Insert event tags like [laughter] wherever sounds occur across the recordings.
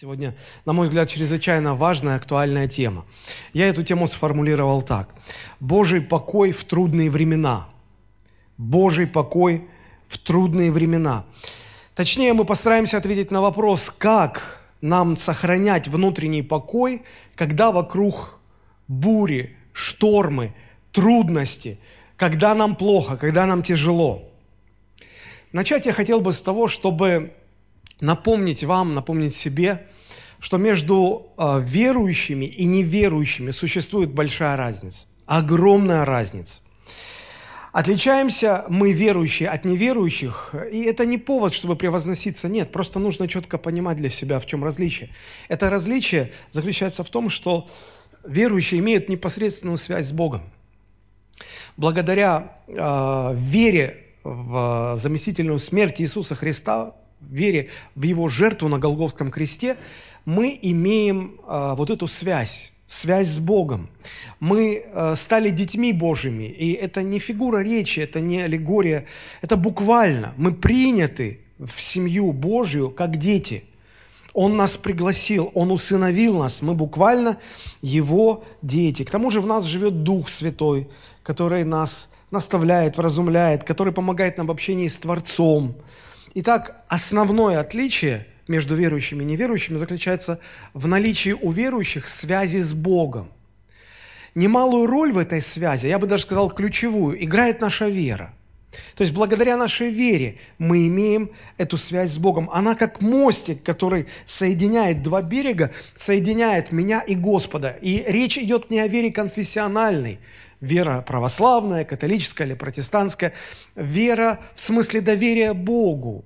Сегодня, на мой взгляд, чрезвычайно важная, актуальная тема. Я эту тему сформулировал так. Божий покой в трудные времена. Божий покой в трудные времена. Точнее, мы постараемся ответить на вопрос, как нам сохранять внутренний покой, когда вокруг бури, штормы, трудности, когда нам плохо, когда нам тяжело. Начать я хотел бы с того, чтобы напомнить вам, напомнить себе, что между э, верующими и неверующими существует большая разница, огромная разница. Отличаемся мы, верующие, от неверующих, и это не повод, чтобы превозноситься, нет, просто нужно четко понимать для себя, в чем различие. Это различие заключается в том, что верующие имеют непосредственную связь с Богом. Благодаря э, вере в заместительную смерть Иисуса Христа, вере в Его жертву на Голгофском кресте, мы имеем э, вот эту связь, связь с Богом. Мы э, стали детьми Божьими, и это не фигура речи, это не аллегория, это буквально. Мы приняты в семью Божью как дети. Он нас пригласил, Он усыновил нас, мы буквально Его дети. К тому же в нас живет Дух Святой, который нас наставляет, вразумляет, который помогает нам в общении с Творцом – Итак, основное отличие между верующими и неверующими заключается в наличии у верующих связи с Богом. Немалую роль в этой связи, я бы даже сказал ключевую, играет наша вера. То есть благодаря нашей вере мы имеем эту связь с Богом. Она как мостик, который соединяет два берега, соединяет меня и Господа. И речь идет не о вере конфессиональной, вера православная, католическая или протестантская, вера в смысле доверия Богу.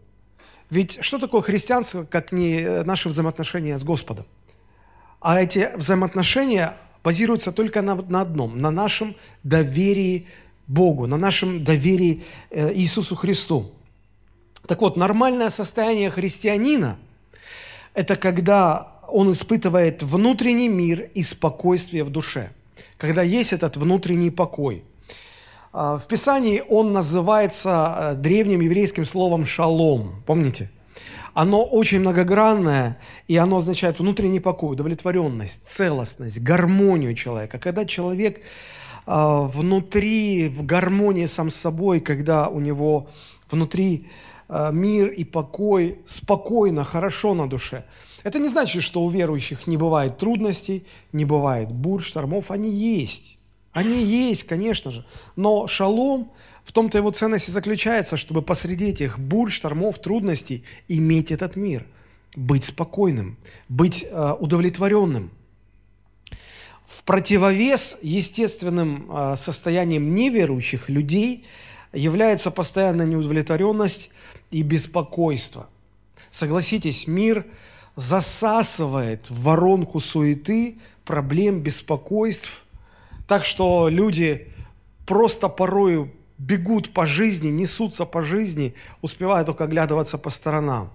Ведь что такое христианство, как не э, наши взаимоотношения с Господом? А эти взаимоотношения базируются только на, на одном, на нашем доверии Богу, на нашем доверии э, Иисусу Христу. Так вот, нормальное состояние христианина – это когда он испытывает внутренний мир и спокойствие в душе – когда есть этот внутренний покой. А, в Писании он называется э, древним еврейским словом «шалом». Помните? Оно очень многогранное, и оно означает внутренний покой, удовлетворенность, целостность, гармонию человека. Когда человек а, внутри, в гармонии сам с собой, когда у него внутри а, мир и покой, спокойно, хорошо на душе – это не значит, что у верующих не бывает трудностей, не бывает бурь, штормов. Они есть. Они есть, конечно же. Но шалом, в том-то его ценность и заключается, чтобы посреди этих бурь, штормов, трудностей иметь этот мир, быть спокойным, быть э, удовлетворенным. В противовес естественным э, состояниям неверующих людей является постоянная неудовлетворенность и беспокойство. Согласитесь, мир – засасывает в воронку суеты, проблем, беспокойств, так что люди просто порою бегут по жизни, несутся по жизни, успевая только оглядываться по сторонам.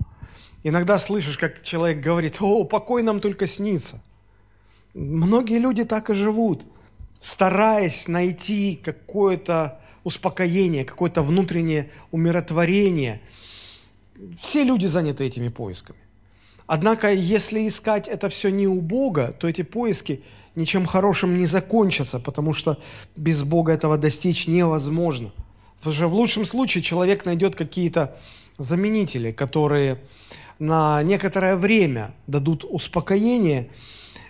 Иногда слышишь, как человек говорит, о, покой нам только снится. Многие люди так и живут, стараясь найти какое-то успокоение, какое-то внутреннее умиротворение. Все люди заняты этими поисками. Однако, если искать это все не у Бога, то эти поиски ничем хорошим не закончатся, потому что без Бога этого достичь невозможно. Потому что в лучшем случае человек найдет какие-то заменители, которые на некоторое время дадут успокоение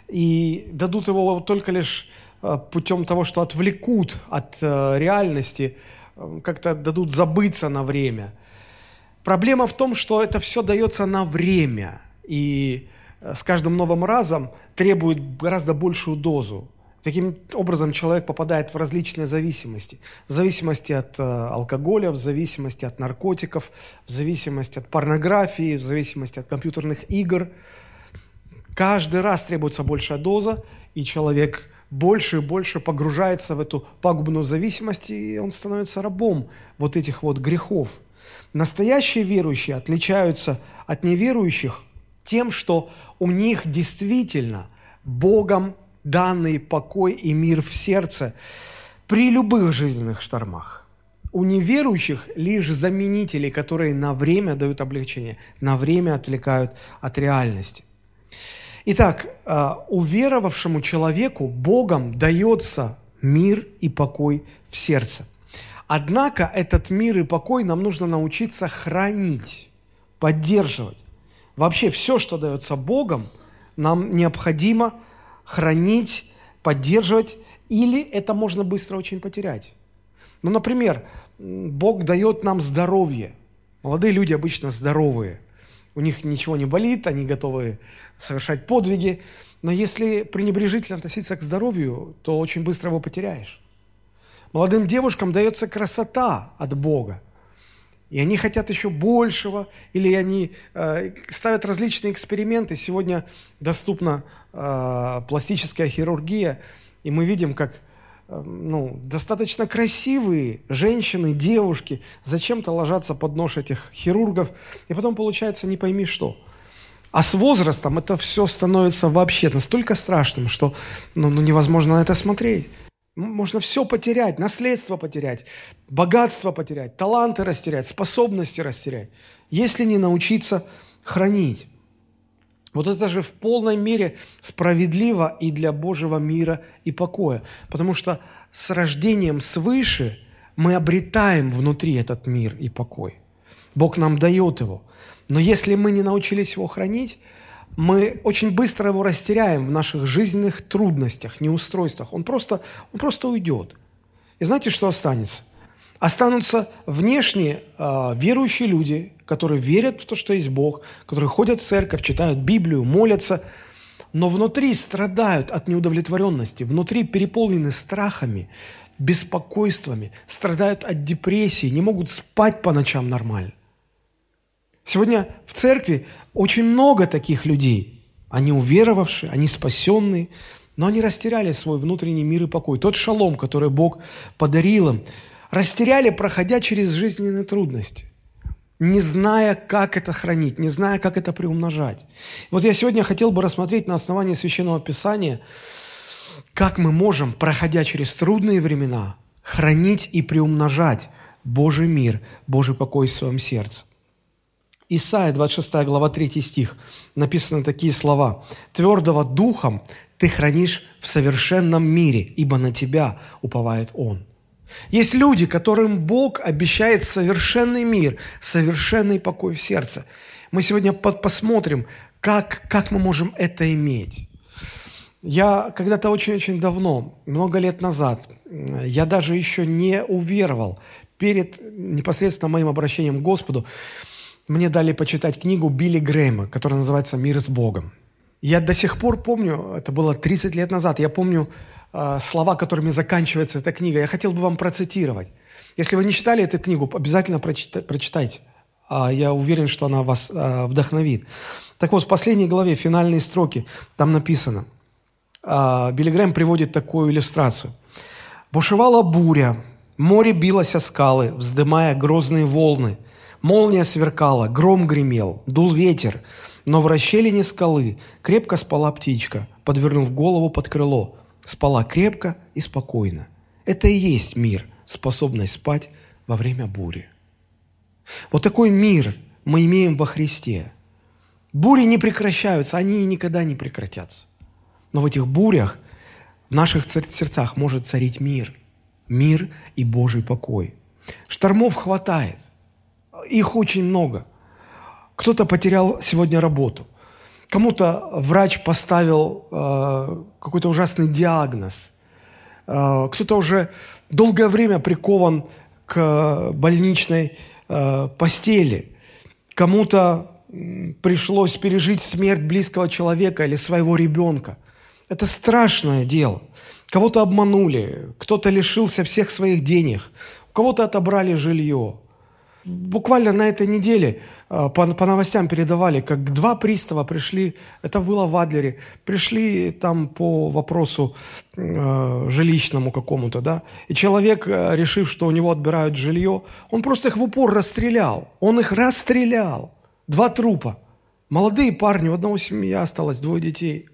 и дадут его только лишь э, путем того, что отвлекут от э, реальности, э, как-то дадут забыться на время. Проблема в том, что это все дается на время – и э, с каждым новым разом требует гораздо большую дозу. Таким образом, человек попадает в различные зависимости. В зависимости от э, алкоголя, в зависимости от наркотиков, в зависимости от порнографии, в зависимости от компьютерных игр. Каждый раз требуется большая доза, и человек больше и больше погружается в эту пагубную зависимость, и он становится рабом вот этих вот грехов. Настоящие верующие отличаются от неверующих тем, что у них действительно Богом данный покой и мир в сердце при любых жизненных штормах. У неверующих лишь заменители, которые на время дают облегчение, на время отвлекают от реальности. Итак, а, уверовавшему человеку Богом дается мир и покой в сердце. Однако этот мир и покой нам нужно научиться хранить, поддерживать. Вообще все, что дается Богом, нам необходимо хранить, поддерживать, или это можно быстро очень потерять. Ну, например, Бог дает нам здоровье. Молодые люди обычно здоровые. У них ничего не болит, они готовы совершать подвиги. Но если пренебрежительно относиться к здоровью, то очень быстро его потеряешь. Молодым девушкам дается красота от Бога. И они хотят еще большего, или они э, ставят различные эксперименты. Сегодня доступна э, пластическая хирургия, и мы видим, как э, ну, достаточно красивые женщины, девушки зачем-то ложатся под нож этих хирургов, и потом получается не пойми что. А с возрастом это все становится вообще настолько страшным, что ну, ну, невозможно на это смотреть. Можно все потерять, наследство потерять, богатство потерять, таланты растерять, способности растерять, если не научиться хранить. Вот это же в полной мере справедливо и для Божьего мира и покоя. Потому что с рождением свыше мы обретаем внутри этот мир и покой. Бог нам дает его. Но если мы не научились его хранить, мы очень быстро его растеряем в наших жизненных трудностях, неустройствах. Он просто, он просто уйдет. И знаете, что останется? Останутся внешние э, верующие люди, которые верят в то, что есть Бог, которые ходят в церковь, читают Библию, молятся, но внутри страдают от неудовлетворенности, внутри переполнены страхами, беспокойствами, страдают от депрессии, не могут спать по ночам нормально. Сегодня в церкви очень много таких людей. Они уверовавшие, они спасенные, но они растеряли свой внутренний мир и покой. Тот шалом, который Бог подарил им, растеряли, проходя через жизненные трудности, не зная, как это хранить, не зная, как это приумножать. Вот я сегодня хотел бы рассмотреть на основании Священного Писания, как мы можем, проходя через трудные времена, хранить и приумножать Божий мир, Божий покой в своем сердце. Исайя, 26 глава, 3 стих, написаны такие слова. «Твердого духом ты хранишь в совершенном мире, ибо на тебя уповает Он». Есть люди, которым Бог обещает совершенный мир, совершенный покой в сердце. Мы сегодня посмотрим, как, как мы можем это иметь. Я когда-то очень-очень давно, много лет назад, я даже еще не уверовал перед непосредственно моим обращением к Господу, мне дали почитать книгу Билли Грэма, которая называется «Мир с Богом». Я до сих пор помню, это было 30 лет назад, я помню э, слова, которыми заканчивается эта книга. Я хотел бы вам процитировать. Если вы не читали эту книгу, обязательно прочита- прочитайте. А я уверен, что она вас э, вдохновит. Так вот, в последней главе, финальные строки, там написано. Э, Билли Грэм приводит такую иллюстрацию. «Бушевала буря, море билось о скалы, вздымая грозные волны – Молния сверкала, гром гремел, дул ветер, но в расщелине скалы крепко спала птичка, подвернув голову под крыло. Спала крепко и спокойно. Это и есть мир, способность спать во время бури. Вот такой мир мы имеем во Христе. Бури не прекращаются, они и никогда не прекратятся. Но в этих бурях в наших сердцах может царить мир. Мир и Божий покой. Штормов хватает. Их очень много. Кто-то потерял сегодня работу. Кому-то врач поставил э, какой-то ужасный диагноз. Э, кто-то уже долгое время прикован к больничной э, постели. Кому-то пришлось пережить смерть близкого человека или своего ребенка. Это страшное дело. Кого-то обманули, кто-то лишился всех своих денег, у кого-то отобрали жилье. Буквально на этой неделе э, по, по новостям передавали, как два пристава пришли, это было в Адлере, пришли там по вопросу э, жилищному какому-то, да, и человек, э, решив, что у него отбирают жилье, он просто их в упор расстрелял, он их расстрелял, два трупа, молодые парни, у одного семья осталось, двое детей.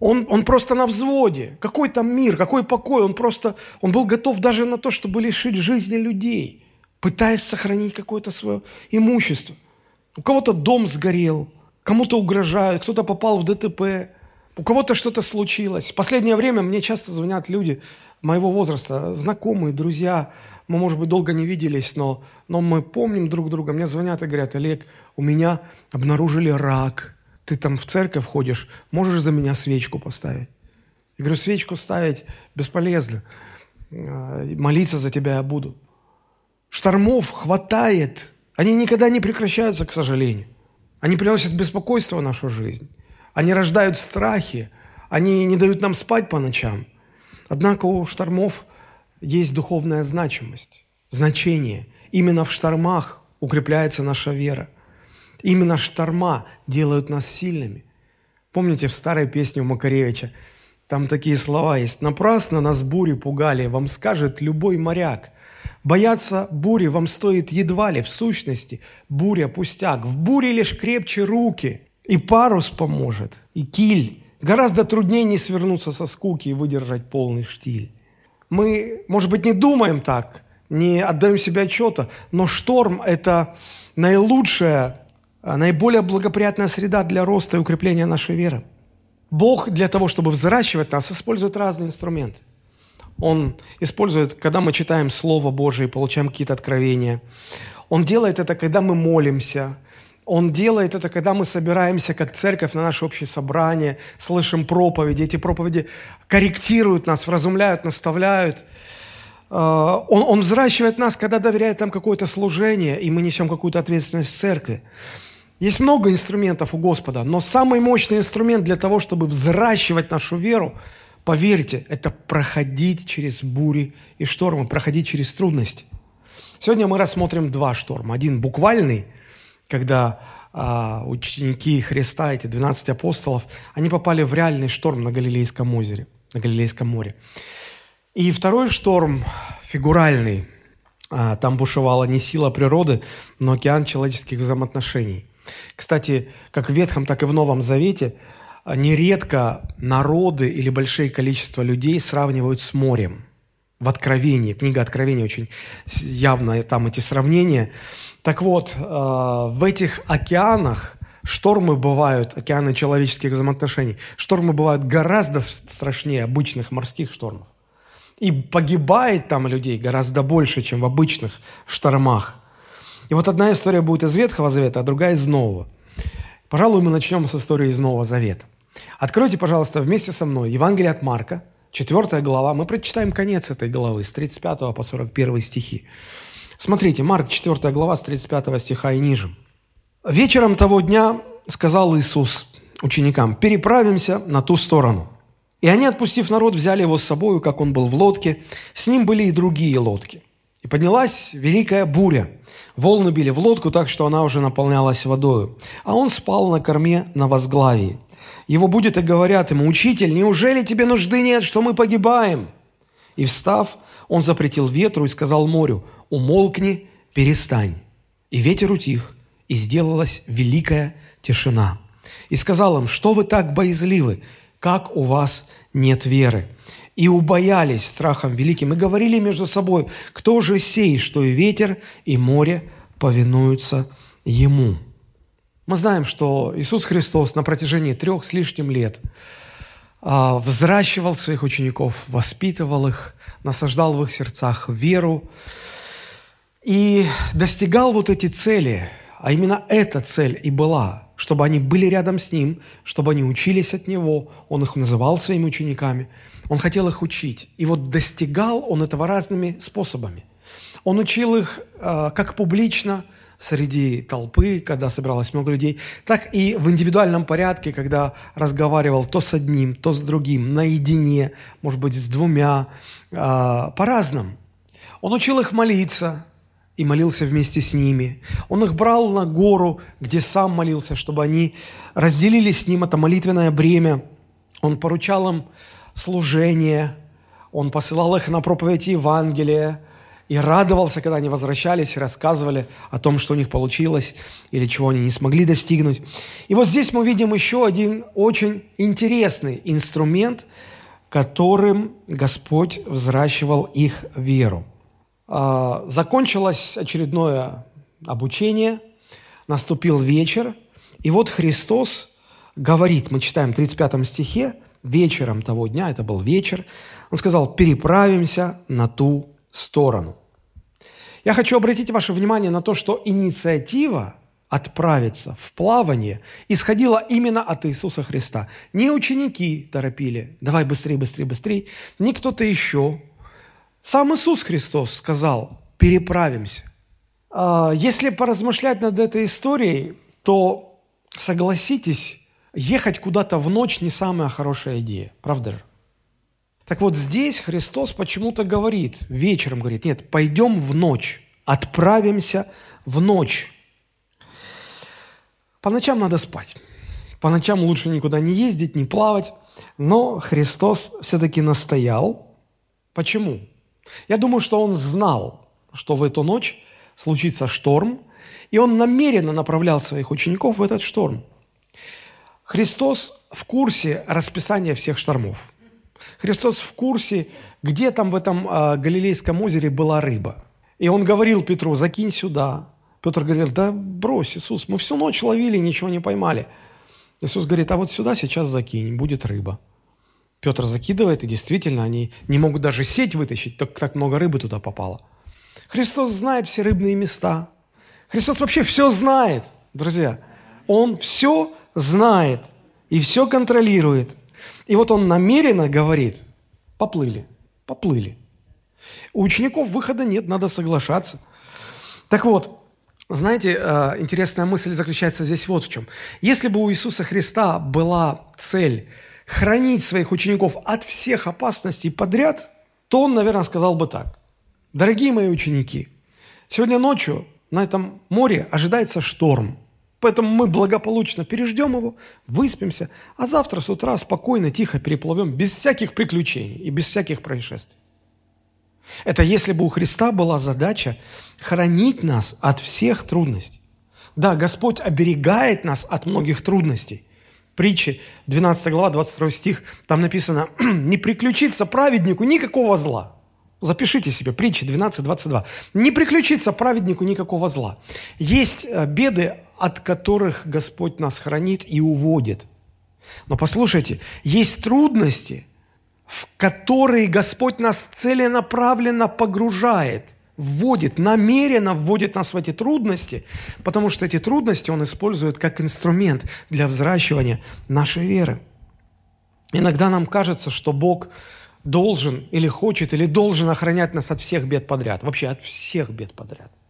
Он, он просто на взводе. Какой там мир, какой покой. Он просто, он был готов даже на то, чтобы лишить жизни людей пытаясь сохранить какое-то свое имущество. У кого-то дом сгорел, кому-то угрожают, кто-то попал в ДТП, у кого-то что-то случилось. В последнее время мне часто звонят люди моего возраста, знакомые, друзья. Мы, может быть, долго не виделись, но, но мы помним друг друга. Мне звонят и говорят, Олег, у меня обнаружили рак. Ты там в церковь ходишь, можешь за меня свечку поставить? Я говорю, свечку ставить бесполезно. А, молиться за тебя я буду. Штормов хватает. Они никогда не прекращаются, к сожалению. Они приносят беспокойство в нашу жизнь. Они рождают страхи. Они не дают нам спать по ночам. Однако у штормов есть духовная значимость, значение. Именно в штормах укрепляется наша вера. Именно шторма делают нас сильными. Помните в старой песне у Макаревича – там такие слова есть. «Напрасно нас бури пугали, вам скажет любой моряк. Бояться бури вам стоит едва ли, в сущности, буря пустяк. В буре лишь крепче руки, и парус поможет, и киль. Гораздо труднее не свернуться со скуки и выдержать полный штиль. Мы, может быть, не думаем так, не отдаем себе отчета, но шторм – это наилучшая, наиболее благоприятная среда для роста и укрепления нашей веры. Бог для того, чтобы взращивать нас, использует разные инструменты. Он использует, когда мы читаем Слово Божие и получаем какие-то откровения. Он делает это, когда мы молимся. Он делает это, когда мы собираемся как церковь на наше общее собрание, слышим проповеди. Эти проповеди корректируют нас, вразумляют, наставляют. А, он, он взращивает нас, когда доверяет нам какое-то служение, и мы несем какую-то ответственность в церкви. Есть много инструментов у Господа, но самый мощный инструмент для того, чтобы взращивать нашу веру, поверьте, это проходить через бури и штормы, проходить через трудности. Сегодня мы рассмотрим два шторма. Один буквальный, когда а, ученики Христа, эти 12 апостолов, они попали в реальный шторм на Галилейском озере, на Галилейском море. И второй шторм фигуральный. А, там бушевала не сила природы, но океан человеческих взаимоотношений – кстати, как в Ветхом, так и в Новом Завете нередко народы или большие количество людей сравнивают с морем. В Откровении, книга Откровения очень явно там эти сравнения. Так вот, э, в этих океанах штормы бывают, океаны человеческих взаимоотношений, штормы бывают гораздо страшнее обычных морских штормов. И погибает там людей гораздо больше, чем в обычных штормах. И вот одна история будет из Ветхого Завета, а другая из Нового. Пожалуй, мы начнем с истории из Нового Завета. Откройте, пожалуйста, вместе со мной Евангелие от Марка, 4 глава. Мы прочитаем конец этой главы, с 35 по 41 стихи. Смотрите, Марк, 4 глава, с 35 стиха и ниже. «Вечером того дня сказал Иисус ученикам, переправимся на ту сторону. И они, отпустив народ, взяли его с собой, как он был в лодке. С ним были и другие лодки. И поднялась великая буря. Волны били в лодку так, что она уже наполнялась водою. А он спал на корме на возглавии. Его будет и говорят ему, «Учитель, неужели тебе нужды нет, что мы погибаем?» И встав, он запретил ветру и сказал морю, «Умолкни, перестань». И ветер утих, и сделалась великая тишина. И сказал им, «Что вы так боязливы? Как у вас нет веры?» и убоялись страхом великим, и говорили между собой, кто же сей, что и ветер, и море повинуются ему. Мы знаем, что Иисус Христос на протяжении трех с лишним лет а, взращивал своих учеников, воспитывал их, насаждал в их сердцах веру и достигал вот эти цели, а именно эта цель и была – чтобы они были рядом с Ним, чтобы они учились от Него. Он их называл своими учениками – он хотел их учить. И вот достигал он этого разными способами. Он учил их э, как публично, среди толпы, когда собиралось много людей, так и в индивидуальном порядке, когда разговаривал то с одним, то с другим, наедине, может быть, с двумя, э, по-разному. Он учил их молиться и молился вместе с ними. Он их брал на гору, где сам молился, чтобы они разделили с ним это молитвенное бремя. Он поручал им служение, он посылал их на проповедь Евангелия и радовался, когда они возвращались и рассказывали о том, что у них получилось или чего они не смогли достигнуть. И вот здесь мы видим еще один очень интересный инструмент, которым Господь взращивал их веру. А, закончилось очередное обучение, наступил вечер, И вот Христос говорит, мы читаем в 35 стихе, вечером того дня, это был вечер, он сказал, переправимся на ту сторону. Я хочу обратить ваше внимание на то, что инициатива отправиться в плавание исходила именно от Иисуса Христа. Не ученики торопили, давай быстрее, быстрее, быстрее, не кто-то еще. Сам Иисус Христос сказал, переправимся. А, если поразмышлять над этой историей, то согласитесь, ехать куда-то в ночь не самая хорошая идея, правда же? Так вот здесь Христос почему-то говорит, вечером говорит, нет, пойдем в ночь, отправимся в ночь. По ночам надо спать. По ночам лучше никуда не ездить, не плавать. Но Христос все-таки настоял. Почему? Я думаю, что Он знал, что в эту ночь случится шторм, и Он намеренно направлял своих учеников в этот шторм. Христос в курсе расписания всех штормов. Христос в курсе, где там в этом э, Галилейском озере была рыба. И он говорил Петру, закинь сюда. Петр говорил, да брось, Иисус, мы всю ночь ловили, ничего не поймали. Иисус говорит, а вот сюда сейчас закинь, будет рыба. Петр закидывает, и действительно, они не могут даже сеть вытащить, так, так много рыбы туда попало. Христос знает все рыбные места. Христос вообще все знает, друзья. Он все знает и все контролирует. И вот он намеренно говорит, поплыли, поплыли. У учеников выхода нет, надо соглашаться. Так вот, знаете, э, интересная мысль заключается здесь вот в чем. Если бы у Иисуса Христа была цель хранить своих учеников от всех опасностей подряд, то он, наверное, сказал бы так. Дорогие мои ученики, сегодня ночью на этом море ожидается шторм – Поэтому мы благополучно переждем его, выспимся, а завтра с утра спокойно, тихо переплывем, без всяких приключений и без всяких происшествий. Это если бы у Христа была задача хранить нас от всех трудностей. Да, Господь оберегает нас от многих трудностей. Притчи, 12 глава, 22 стих, там написано, [clears throat] «Не приключится праведнику никакого зла». Запишите себе, притчи 12, 22. «Не приключится праведнику никакого зла». Есть э, беды, от которых Господь нас хранит и уводит. Но послушайте, есть трудности, в которые Господь нас целенаправленно погружает, вводит, намеренно вводит нас в эти трудности, потому что эти трудности Он использует как инструмент для взращивания нашей веры. Иногда нам кажется, что Бог должен или хочет, или должен охранять нас от всех бед подряд. Вообще от всех бед подряд –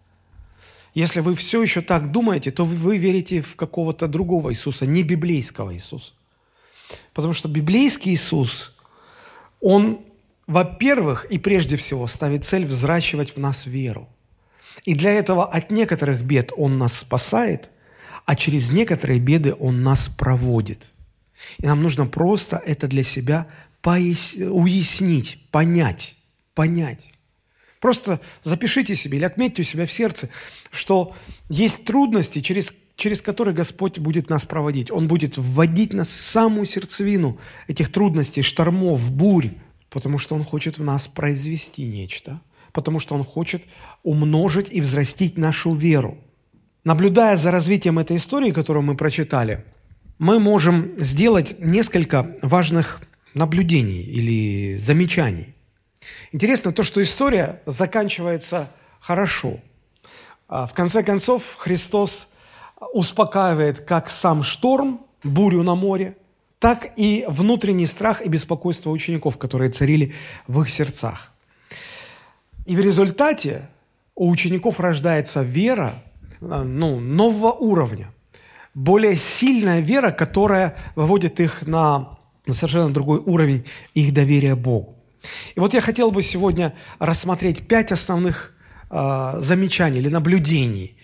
если вы все еще так думаете, то вы верите в какого-то другого Иисуса, не библейского Иисуса. Потому что библейский Иисус, Он, во-первых, и прежде всего ставит цель взращивать в нас веру. И для этого от некоторых бед Он нас спасает, а через некоторые беды Он нас проводит. И нам нужно просто это для себя пояс... уяснить, понять, понять. Просто запишите себе или отметьте у себя в сердце, что есть трудности, через, через которые Господь будет нас проводить. Он будет вводить нас в самую сердцевину этих трудностей, штормов, бурь, потому что Он хочет в нас произвести нечто, потому что Он хочет умножить и взрастить нашу веру. Наблюдая за развитием этой истории, которую мы прочитали, мы можем сделать несколько важных наблюдений или замечаний. Интересно то, что история заканчивается хорошо. А, в конце концов, Христос успокаивает как сам шторм, бурю на море, так и внутренний страх и беспокойство учеников, которые царили в их сердцах. И в результате у учеников рождается вера а, ну, нового уровня, более сильная вера, которая выводит их на, на совершенно другой уровень их доверия Богу. И вот я хотел бы сегодня рассмотреть пять основных э, замечаний или наблюдений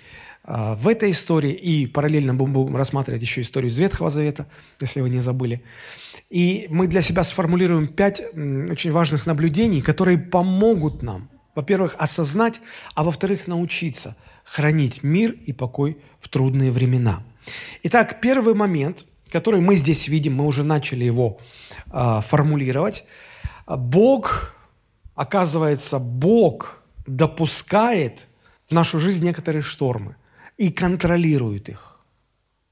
э, в этой истории, и параллельно будем рассматривать еще историю из Ветхого Завета, если вы не забыли. И мы для себя сформулируем пять очень важных наблюдений, которые помогут нам, во-первых, осознать, а во-вторых, научиться хранить мир и покой в трудные времена. Итак, первый момент, который мы здесь видим, мы уже начали его э, формулировать – Бог, оказывается, Бог допускает в нашу жизнь некоторые штормы и контролирует их.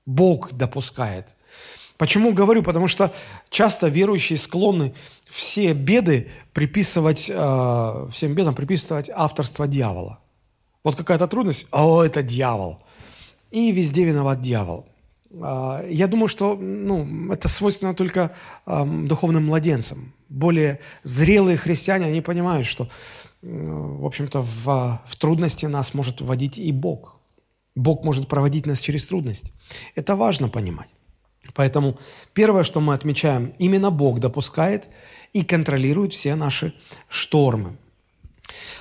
Бог допускает. Почему говорю? Потому что часто верующие склонны все беды приписывать, э, всем бедам приписывать авторство дьявола. Вот какая-то трудность, о, это дьявол. И везде виноват дьявол. Э, я думаю, что ну, это свойственно только духовным младенцам. Более зрелые христиане, они понимают, что, в общем-то, в, в трудности нас может вводить и Бог. Бог может проводить нас через трудности. Это важно понимать. Поэтому первое, что мы отмечаем, именно Бог допускает и контролирует все наши штормы.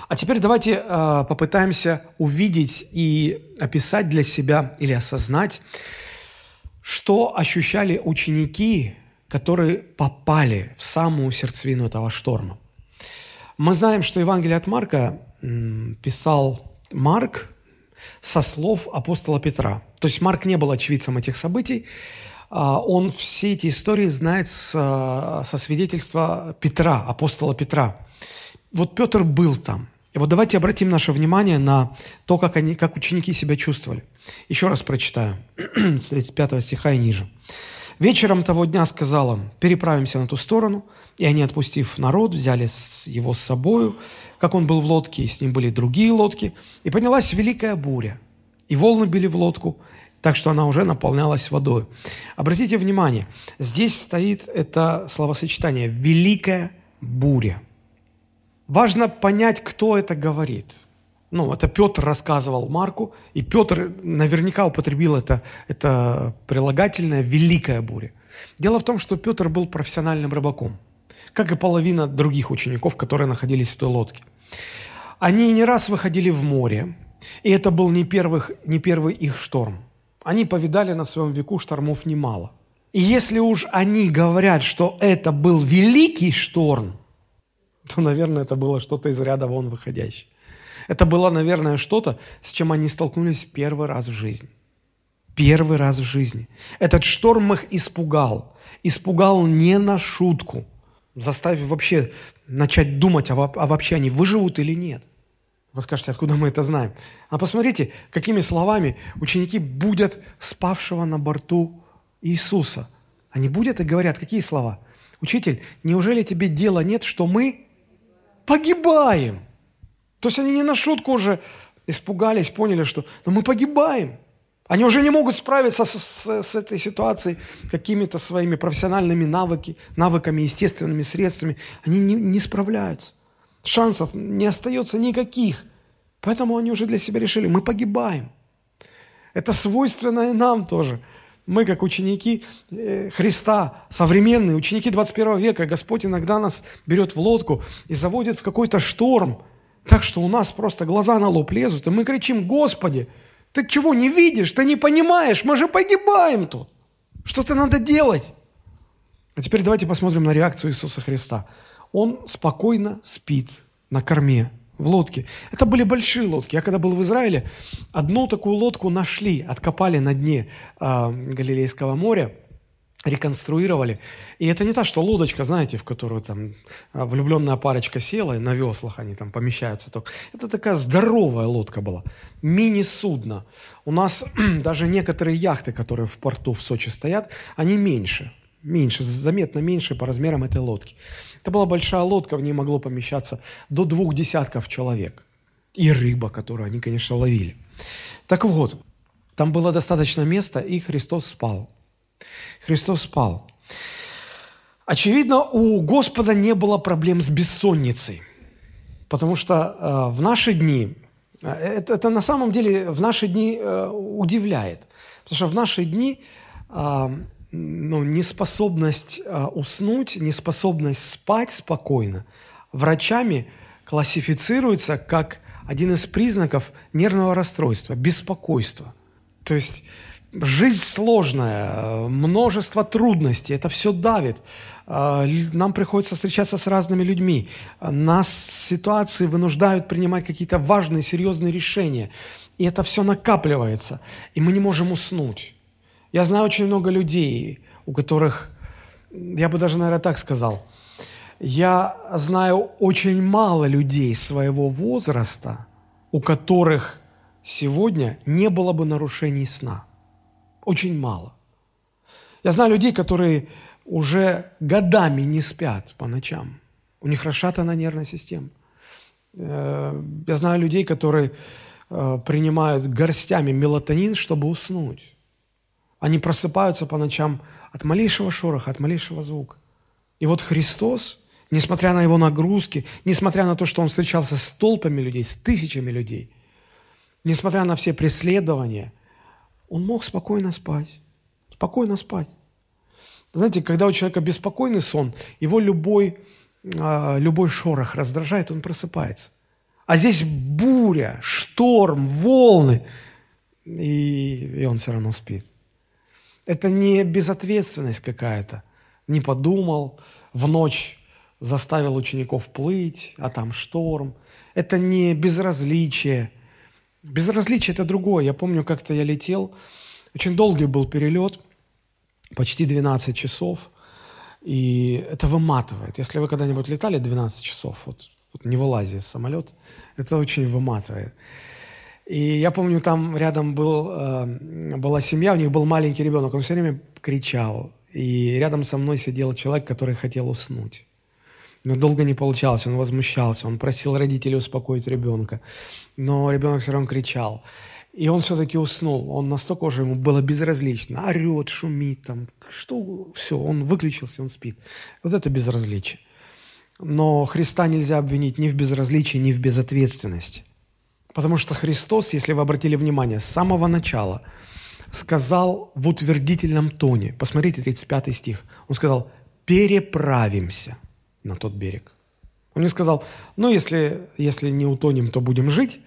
А теперь давайте э, попытаемся увидеть и описать для себя или осознать, что ощущали ученики, которые попали в самую сердцевину этого шторма. Мы знаем, что Евангелие от Марка писал Марк со слов апостола Петра. То есть Марк не был очевидцем этих событий, а, он все эти истории знает со, со свидетельства Петра, апостола Петра. Вот Петр был там. И вот давайте обратим наше внимание на то, как, они, как ученики себя чувствовали. Еще раз прочитаю, [clears throat] с 35 стиха и ниже. «Вечером того дня сказал им, переправимся на ту сторону, и они, отпустив народ, взяли его с собою, как он был в лодке, и с ним были другие лодки, и поднялась великая буря, и волны били в лодку, так что она уже наполнялась водой. Обратите внимание, здесь стоит это словосочетание «великая буря». Важно понять, кто это говорит. Ну, это Петр рассказывал Марку, и Петр наверняка употребил это, это прилагательное «великая буря». Дело в том, что Петр был профессиональным рыбаком, как и половина других учеников, которые находились в той лодке. Они не раз выходили в море, и это был не, первых, не первый их шторм. Они повидали на своем веку штормов немало. И если уж они говорят, что это был великий шторм, [laughs] то, наверное, это было что-то из ряда вон выходящее. Это было, наверное, что-то, с чем они столкнулись первый раз в жизни. Первый раз в жизни. Этот шторм их испугал. Испугал не на шутку, заставив вообще начать думать, а, а вообще они выживут или нет – вы скажете, откуда мы это знаем? А посмотрите, какими словами ученики будут спавшего на борту Иисуса. Они будут и говорят, какие слова? Учитель, неужели тебе дела нет, что мы погибаем? То есть они не на шутку уже испугались, поняли, что ну, мы погибаем. Они уже не могут справиться с, с, с этой ситуацией какими-то своими профессиональными навыки, навыками, естественными средствами. Они не, не справляются шансов не остается никаких. Поэтому они уже для себя решили, мы погибаем. Это свойственно и нам тоже. Мы, как ученики э, Христа, современные ученики 21 века, Господь иногда нас берет в лодку и заводит в какой-то шторм, так что у нас просто глаза на лоб лезут, и мы кричим, Господи, ты чего не видишь, ты не понимаешь, мы же погибаем тут. Что-то надо делать. А теперь давайте посмотрим на реакцию Иисуса Христа. Он спокойно спит на корме в лодке. Это были большие лодки. Я когда был в Израиле, одну такую лодку нашли, откопали на дне э, Галилейского моря, реконструировали. И это не та, что лодочка, знаете, в которую там а, влюбленная парочка села, и на веслах они там помещаются. Только. Это такая здоровая лодка была, мини-судно. У нас [clears throat] даже некоторые яхты, которые в порту в Сочи стоят, они меньше, меньше, заметно меньше по размерам этой лодки. Это была большая лодка, в ней могло помещаться до двух десятков человек. И рыба, которую они, конечно, ловили. Так вот, там было достаточно места, и Христос спал. Христос спал. Очевидно, у Господа не было проблем с бессонницей. Потому что э, в наши дни, э, это, это на самом деле в наши дни э, удивляет. Потому что в наши дни э, ну, неспособность а, уснуть, неспособность спать спокойно врачами классифицируется как один из признаков нервного расстройства, беспокойства. То есть жизнь сложная, множество трудностей, это все давит. А, нам приходится встречаться с разными людьми. Нас ситуации вынуждают принимать какие-то важные, серьезные решения. И это все накапливается, и мы не можем уснуть. Я знаю очень много людей, у которых, я бы даже, наверное, так сказал, я знаю очень мало людей своего возраста, у которых сегодня не было бы нарушений сна. Очень мало. Я знаю людей, которые уже годами не спят по ночам. У них расшатана нервная система. Э, я знаю людей, которые э, принимают горстями мелатонин, чтобы уснуть. Они просыпаются по ночам от малейшего шороха, от малейшего звука. И вот Христос, несмотря на его нагрузки, несмотря на то, что он встречался с толпами людей, с тысячами людей, несмотря на все преследования, он мог спокойно спать. Спокойно спать. Знаете, когда у человека беспокойный сон, его любой, а, любой шорох раздражает, он просыпается. А здесь буря, шторм, волны, и, и он все равно спит. Это не безответственность какая-то. Не подумал, в ночь заставил учеников плыть, а там шторм. Это не безразличие. Безразличие – это другое. Я помню, как-то я летел, очень долгий был перелет, почти 12 часов, и это выматывает. Если вы когда-нибудь летали 12 часов, вот, вот не вылазя из самолета, это очень выматывает. И я помню, там рядом был, э, была семья, у них был маленький ребенок, он все время кричал. И рядом со мной сидел человек, который хотел уснуть. Но долго не получалось, он возмущался, он просил родителей успокоить ребенка. Но ребенок все равно кричал. И он все-таки уснул. Он настолько уже ему было безразлично. Орет, шумит там. Что? Все, он выключился, он спит. Вот это безразличие. Но Христа нельзя обвинить ни в безразличии, ни в безответственности. Потому что Христос, если вы обратили внимание, с самого начала сказал в утвердительном тоне, посмотрите 35 стих, он сказал, переправимся на тот берег. Он не сказал, ну, если, если не утонем, то будем жить,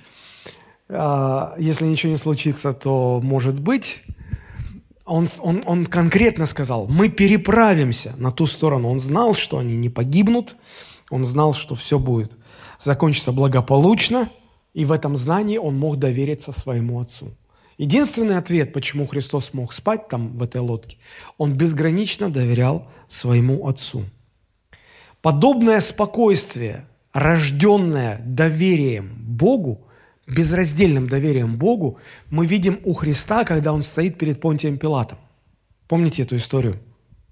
а, если ничего не случится, то может быть. Он, он, он конкретно сказал, мы переправимся на ту сторону. Он знал, что они не погибнут, он знал, что все будет закончится благополучно, и в этом знании он мог довериться своему отцу. Единственный ответ, почему Христос мог спать там, в этой лодке, он безгранично доверял своему отцу. Подобное спокойствие, рожденное доверием Богу, безраздельным доверием Богу, мы видим у Христа, когда он стоит перед Понтием Пилатом. Помните эту историю?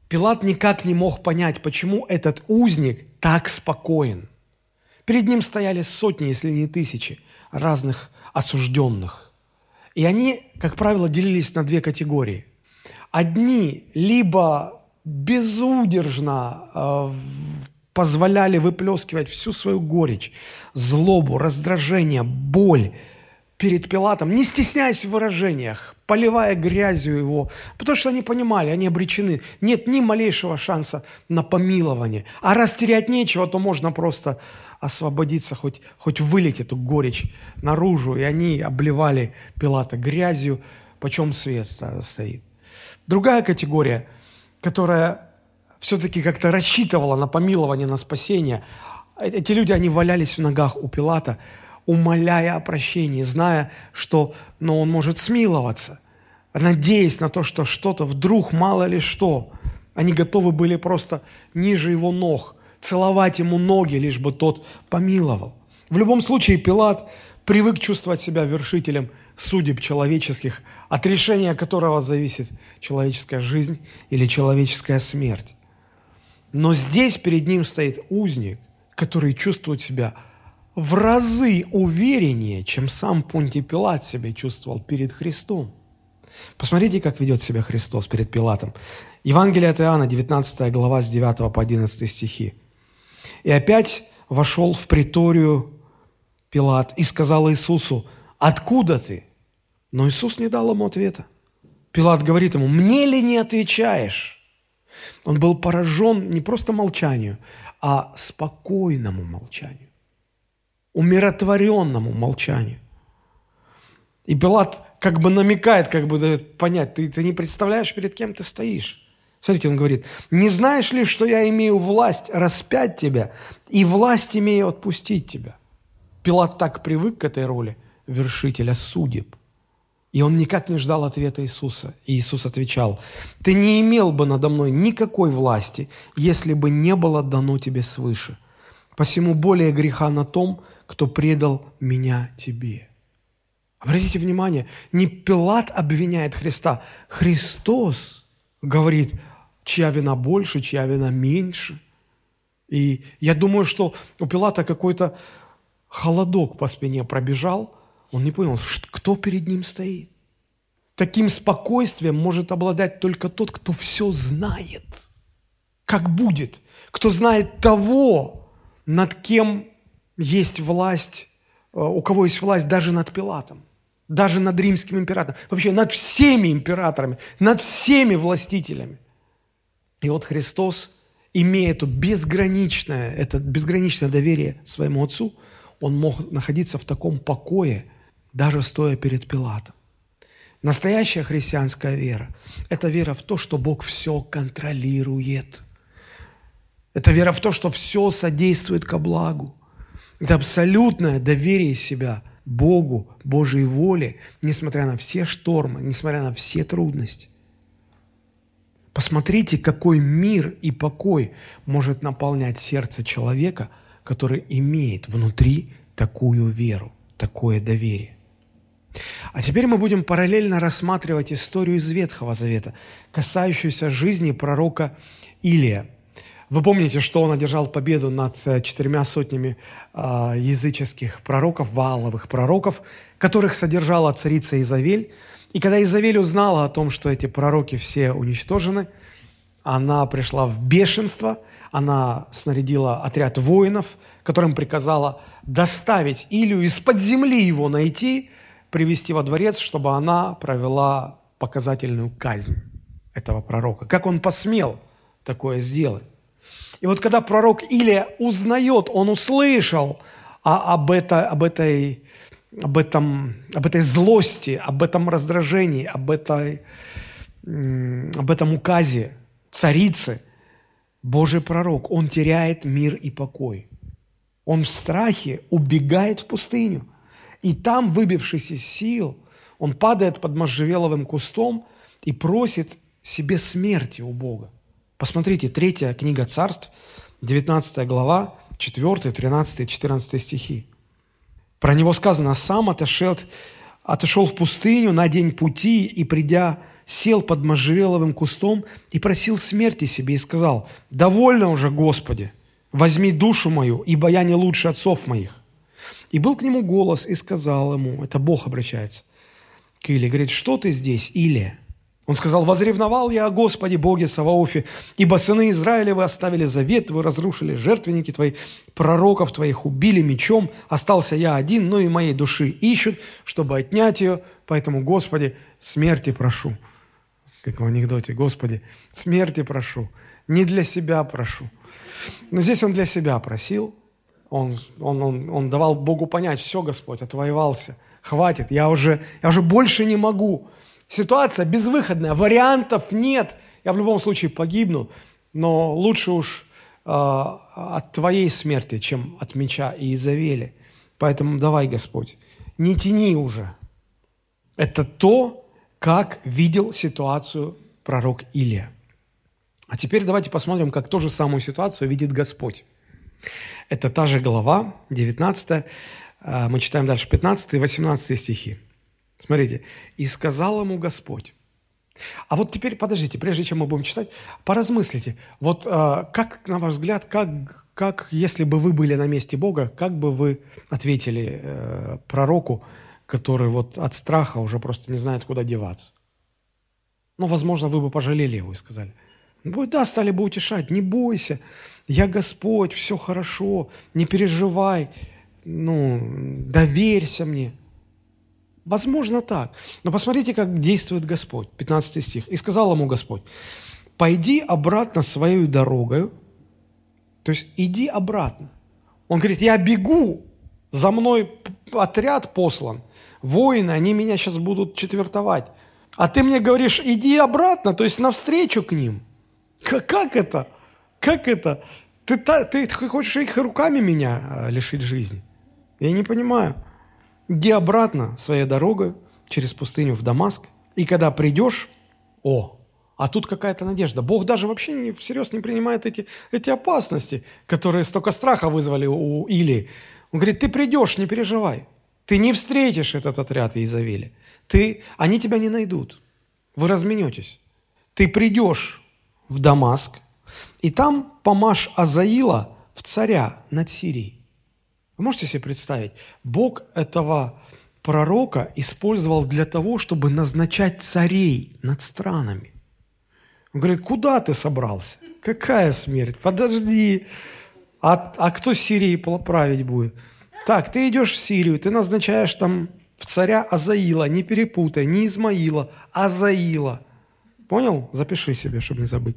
Пилат никак не мог понять, почему этот узник так спокоен. Перед ним стояли сотни, если не тысячи разных осужденных. И они, как правило, делились на две категории. Одни либо безудержно э, позволяли выплескивать всю свою горечь, злобу, раздражение, боль перед Пилатом, не стесняясь в выражениях, поливая грязью его, потому что они понимали, они обречены. Нет ни малейшего шанса на помилование. А раз терять нечего, то можно просто освободиться, хоть, хоть вылить эту горечь наружу. И они обливали Пилата грязью, почем свет стоит. Другая категория, которая все-таки как-то рассчитывала на помилование, на спасение, эти люди, они валялись в ногах у Пилата, умоляя о прощении, зная, что ну, он может смиловаться, надеясь на то, что что-то вдруг, мало ли что, они готовы были просто ниже его ног целовать ему ноги, лишь бы тот помиловал. В любом случае Пилат привык чувствовать себя вершителем судеб человеческих, от решения которого зависит человеческая жизнь или человеческая смерть. Но здесь перед ним стоит узник, который чувствует себя в разы увереннее, чем сам Понтий Пилат себя чувствовал перед Христом. Посмотрите, как ведет себя Христос перед Пилатом. Евангелие от Иоанна, 19 глава, с 9 по 11 стихи. И опять вошел в приторию Пилат и сказал Иисусу, «Откуда ты?» Но Иисус не дал ему ответа. Пилат говорит ему, «Мне ли не отвечаешь?» Он был поражен не просто молчанию, а спокойному молчанию, умиротворенному молчанию. И Пилат как бы намекает, как бы дает понять, ты, ты не представляешь, перед кем ты стоишь. Смотрите, он говорит, не знаешь ли, что я имею власть распять тебя и власть имею отпустить тебя? Пилат так привык к этой роли вершителя судеб. И он никак не ждал ответа Иисуса. И Иисус отвечал, «Ты не имел бы надо мной никакой власти, если бы не было дано тебе свыше. Посему более греха на том, кто предал меня тебе». Обратите внимание, не Пилат обвиняет Христа, Христос говорит, чья вина больше, чья вина меньше. И я думаю, что у Пилата какой-то холодок по спине пробежал, он не понял, кто перед ним стоит. Таким спокойствием может обладать только тот, кто все знает. Как будет? Кто знает того, над кем есть власть, э, у кого есть власть даже над Пилатом, даже над римским императором, вообще над всеми императорами, над всеми властителями. И вот Христос, имея это безграничное, это безграничное доверие своему Отцу, он мог находиться в таком покое, даже стоя перед Пилатом. Настоящая христианская вера – это вера в то, что Бог все контролирует. Это вера в то, что все содействует ко благу. Это абсолютное доверие себя Богу, Божьей воле, несмотря на все штормы, несмотря на все трудности. Посмотрите, какой мир и покой может наполнять сердце человека, который имеет внутри такую веру, такое доверие. А теперь мы будем параллельно рассматривать историю из Ветхого Завета, касающуюся жизни пророка Илия. Вы помните, что он одержал победу над э, четырьмя сотнями э, языческих пророков, валовых пророков, которых содержала царица Изавель. И когда Изавель узнала о том, что эти пророки все уничтожены, она пришла в бешенство, она снарядила отряд воинов, которым приказала доставить Илью, из-под земли его найти – привести во дворец, чтобы она провела показательную казнь этого пророка. Как он посмел такое сделать? И вот когда пророк Илия узнает, он услышал об, это, об, этой, об, этом, об этой злости, об этом раздражении, об, этой, об этом указе царицы, Божий пророк, он теряет мир и покой. Он в страхе убегает в пустыню – и там, выбившись из сил, он падает под можжевеловым кустом и просит себе смерти у Бога. Посмотрите, третья книга царств, 19 глава, 4, 13, 14 стихи. Про него сказано, сам отошел, отошел в пустыню на день пути и, придя, сел под можжевеловым кустом и просил смерти себе и сказал, «Довольно уже, Господи, возьми душу мою, ибо я не лучше отцов моих». И был к нему голос и сказал ему, это Бог обращается к Иле, говорит, что ты здесь, Илия? Он сказал, возревновал я о Господе Боге Саваофе, ибо сыны Израилевы оставили завет, вы разрушили жертвенники твои, пророков твоих убили мечом, остался я один, но и моей души ищут, чтобы отнять ее, поэтому, Господи, смерти прошу. Как в анекдоте, Господи, смерти прошу, не для себя прошу. Но здесь он для себя просил, он, он, он, он давал Богу понять, все, Господь, отвоевался, хватит, я уже, я уже больше не могу. Ситуация безвыходная, вариантов нет. Я в любом случае погибну, но лучше уж э, от Твоей смерти, чем от меча и Изавели. Поэтому давай, Господь, не тяни уже. Это то, как видел ситуацию пророк Илия. А теперь давайте посмотрим, как ту же самую ситуацию видит Господь. Это та же глава, 19, а, мы читаем дальше 15 и 18 стихи. Смотрите. «И сказал ему Господь». А вот теперь, подождите, прежде чем мы будем читать, поразмыслите. Вот а, как, на ваш взгляд, как, как, если бы вы были на месте Бога, как бы вы ответили э, пророку, который вот от страха уже просто не знает, куда деваться? Ну, возможно, вы бы пожалели его и сказали, да, стали бы утешать, не бойся, я Господь, все хорошо, не переживай, ну, доверься мне. Возможно так. Но посмотрите, как действует Господь. 15 стих. «И сказал ему Господь, пойди обратно своей дорогой». То есть иди обратно. Он говорит, я бегу, за мной отряд послан, воины, они меня сейчас будут четвертовать. А ты мне говоришь, иди обратно, то есть навстречу к ним. Как это? Как это? Ты, ты, ты хочешь их руками меня а, лишить жизни? Я не понимаю. Иди обратно своей дорогой через пустыню в Дамаск, и когда придешь, о, а тут какая-то надежда. Бог даже вообще не, всерьез не принимает эти, эти опасности, которые столько страха вызвали у Илии. Он говорит, ты придешь, не переживай. Ты не встретишь этот отряд Иезавели. Ты, они тебя не найдут. Вы разменетесь. Ты придешь в Дамаск, и там помажь Азаила в царя над Сирией. Вы можете себе представить? Бог этого пророка использовал для того, чтобы назначать царей над странами. Он говорит, куда ты собрался? Какая смерть? Подожди. А, а кто Сирией править будет? Так, ты идешь в Сирию, ты назначаешь там в царя Азаила, не перепутай, не Измаила, Азаила. Понял? Запиши себе, чтобы не забыть.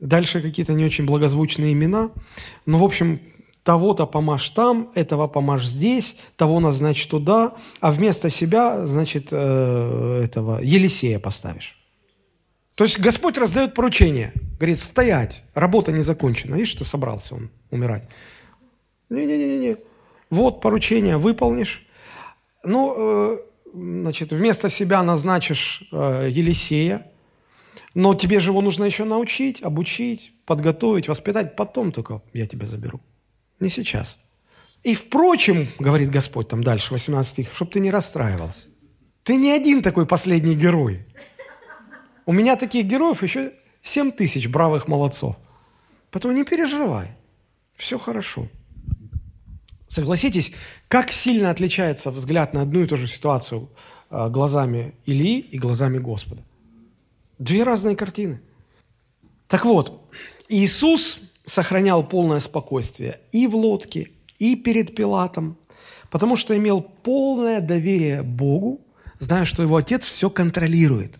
Дальше какие-то не очень благозвучные имена. Но, в общем, того-то помажь там, этого помажь здесь, того назначь туда, а вместо себя, значит, э, этого Елисея поставишь. То есть Господь раздает поручение. Говорит, стоять, работа не закончена. Видишь, что собрался он умирать. Не-не-не-не. Вот поручение выполнишь. Ну, э, значит, вместо себя назначишь э, Елисея, но тебе же его нужно еще научить, обучить, подготовить, воспитать. Потом только я тебя заберу. Не сейчас. И впрочем, говорит Господь там дальше, 18 стих, чтобы ты не расстраивался. Ты не один такой последний герой. У меня таких героев еще 7 тысяч бравых молодцов. Поэтому не переживай. Все хорошо. Согласитесь, как сильно отличается взгляд на одну и ту же ситуацию э, глазами Илии и глазами Господа. Две разные картины. Так вот, Иисус сохранял полное спокойствие и в лодке, и перед Пилатом, потому что имел полное доверие Богу, зная, что его отец все контролирует.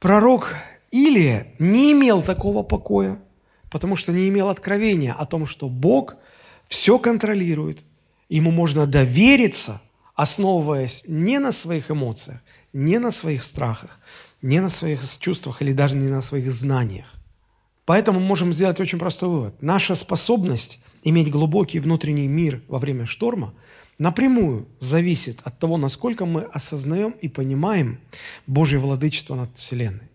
Пророк Илия не имел такого покоя, потому что не имел откровения о том, что Бог все контролирует, ему можно довериться, основываясь не на своих эмоциях, не на своих страхах, не на своих чувствах или даже не на своих знаниях. Поэтому мы можем сделать очень простой вывод. Наша способность иметь глубокий внутренний мир во время шторма напрямую зависит от того, насколько мы осознаем и понимаем Божье владычество над Вселенной.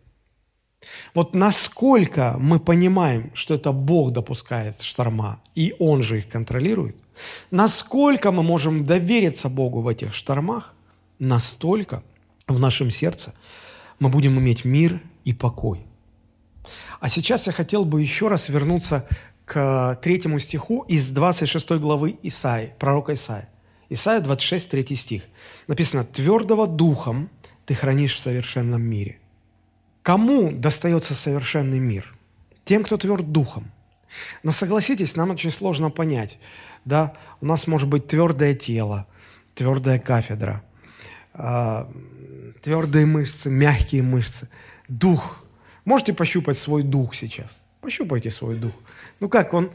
Вот насколько мы понимаем, что это Бог допускает шторма, и Он же их контролирует, насколько мы можем довериться Богу в этих штормах, настолько в нашем сердце мы будем иметь мир и покой. А сейчас я хотел бы еще раз вернуться к третьему стиху из 26 главы Исаи, пророка Исаи. Исаия 26, 3 стих. Написано, «Твердого духом ты хранишь в совершенном мире». Кому достается совершенный мир? Тем, кто тверд духом. Но согласитесь, нам очень сложно понять. Да? У нас может быть твердое тело, твердая кафедра, э, твердые мышцы, мягкие мышцы, дух – Можете пощупать свой дух сейчас? Пощупайте свой дух. Ну как он?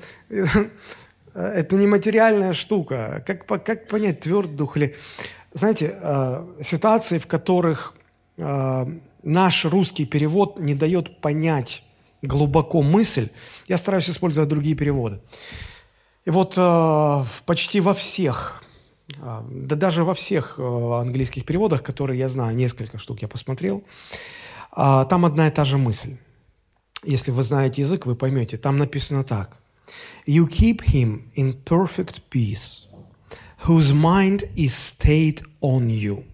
Это не материальная штука. Как, как понять, твердый дух или... Знаете, э, ситуации, в которых э, наш русский перевод не дает понять глубоко мысль, я стараюсь использовать другие переводы. И вот э, почти во всех, да даже во всех английских переводах, которые я знаю, несколько штук я посмотрел, там одна и та же мысль. Если вы знаете язык, вы поймете. Там написано так. You keep him in perfect peace, whose mind is stayed on you,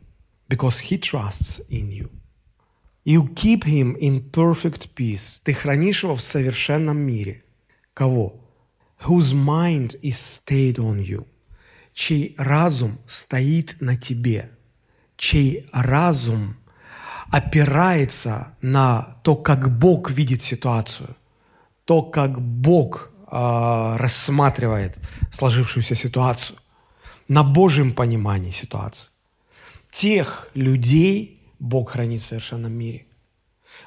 because he trusts in you. You keep him in perfect peace. Ты хранишь его в совершенном мире. Кого? Whose mind is stayed on you. Чей разум стоит на тебе. Чей разум опирается на то, как Бог видит ситуацию, то, как Бог э, рассматривает сложившуюся ситуацию, на Божьем понимании ситуации. Тех людей Бог хранит в совершенном мире.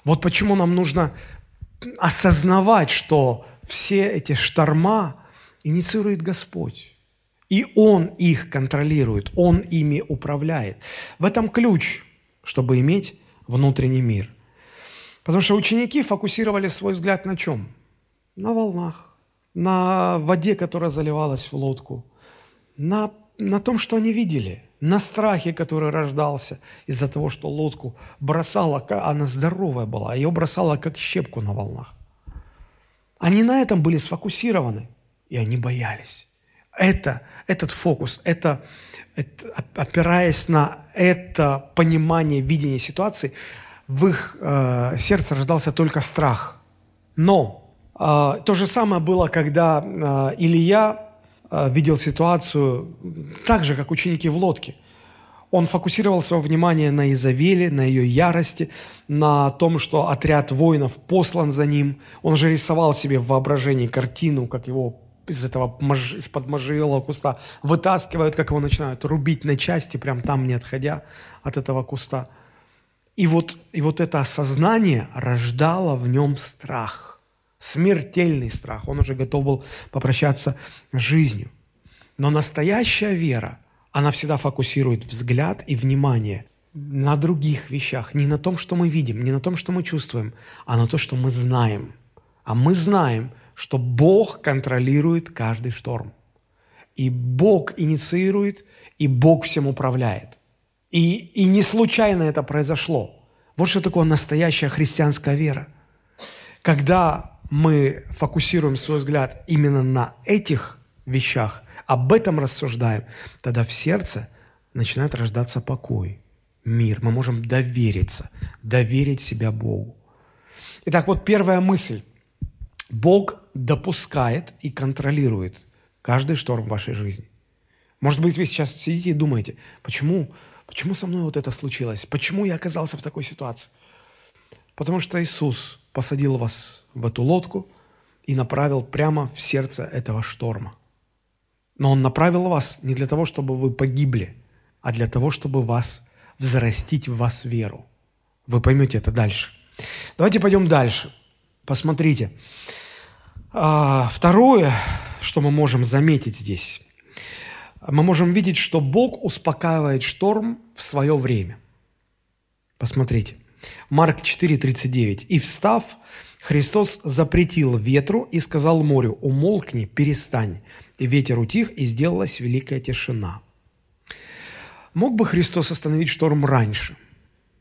Вот почему нам нужно осознавать, что все эти шторма инициирует Господь. И Он их контролирует, Он ими управляет. В этом ключ, чтобы иметь внутренний мир. Потому что ученики фокусировали свой взгляд на чем? На волнах, на воде, которая заливалась в лодку, на, на том, что они видели, на страхе, который рождался из-за того, что лодку бросала, она здоровая была, ее бросала как щепку на волнах. Они на этом были сфокусированы, и они боялись. Это, этот фокус, это, это опираясь на это понимание, видение ситуации, в их э, сердце рождался только страх. Но э, то же самое было, когда э, Илья э, видел ситуацию так же, как ученики в лодке. Он фокусировал свое внимание на Изавеле, на ее ярости, на том, что отряд воинов послан за ним. Он же рисовал себе в воображении картину, как его из этого из-под можжевелого куста вытаскивают, как его начинают рубить на части, прям там не отходя от этого куста. И вот, и вот это осознание рождало в нем страх, смертельный страх. Он уже готов был попрощаться с жизнью. Но настоящая вера, она всегда фокусирует взгляд и внимание на других вещах, не на том, что мы видим, не на том, что мы чувствуем, а на то, что мы знаем. А мы знаем – что Бог контролирует каждый шторм. И Бог инициирует, и Бог всем управляет. И, и не случайно это произошло. Вот что такое настоящая христианская вера. Когда мы фокусируем свой взгляд именно на этих вещах, об этом рассуждаем, тогда в сердце начинает рождаться покой, мир. Мы можем довериться, доверить себя Богу. Итак, вот первая мысль. Бог допускает и контролирует каждый шторм в вашей жизни. Может быть, вы сейчас сидите и думаете, почему, почему со мной вот это случилось? Почему я оказался в такой ситуации? Потому что Иисус посадил вас в эту лодку и направил прямо в сердце этого шторма. Но Он направил вас не для того, чтобы вы погибли, а для того, чтобы вас взрастить в вас веру. Вы поймете это дальше. Давайте пойдем дальше. Посмотрите. А, второе, что мы можем заметить здесь, мы можем видеть, что Бог успокаивает шторм в свое время. Посмотрите. Марк 4:39. «И встав, Христос запретил ветру и сказал морю, умолкни, перестань. И ветер утих, и сделалась великая тишина». Мог бы Христос остановить шторм раньше?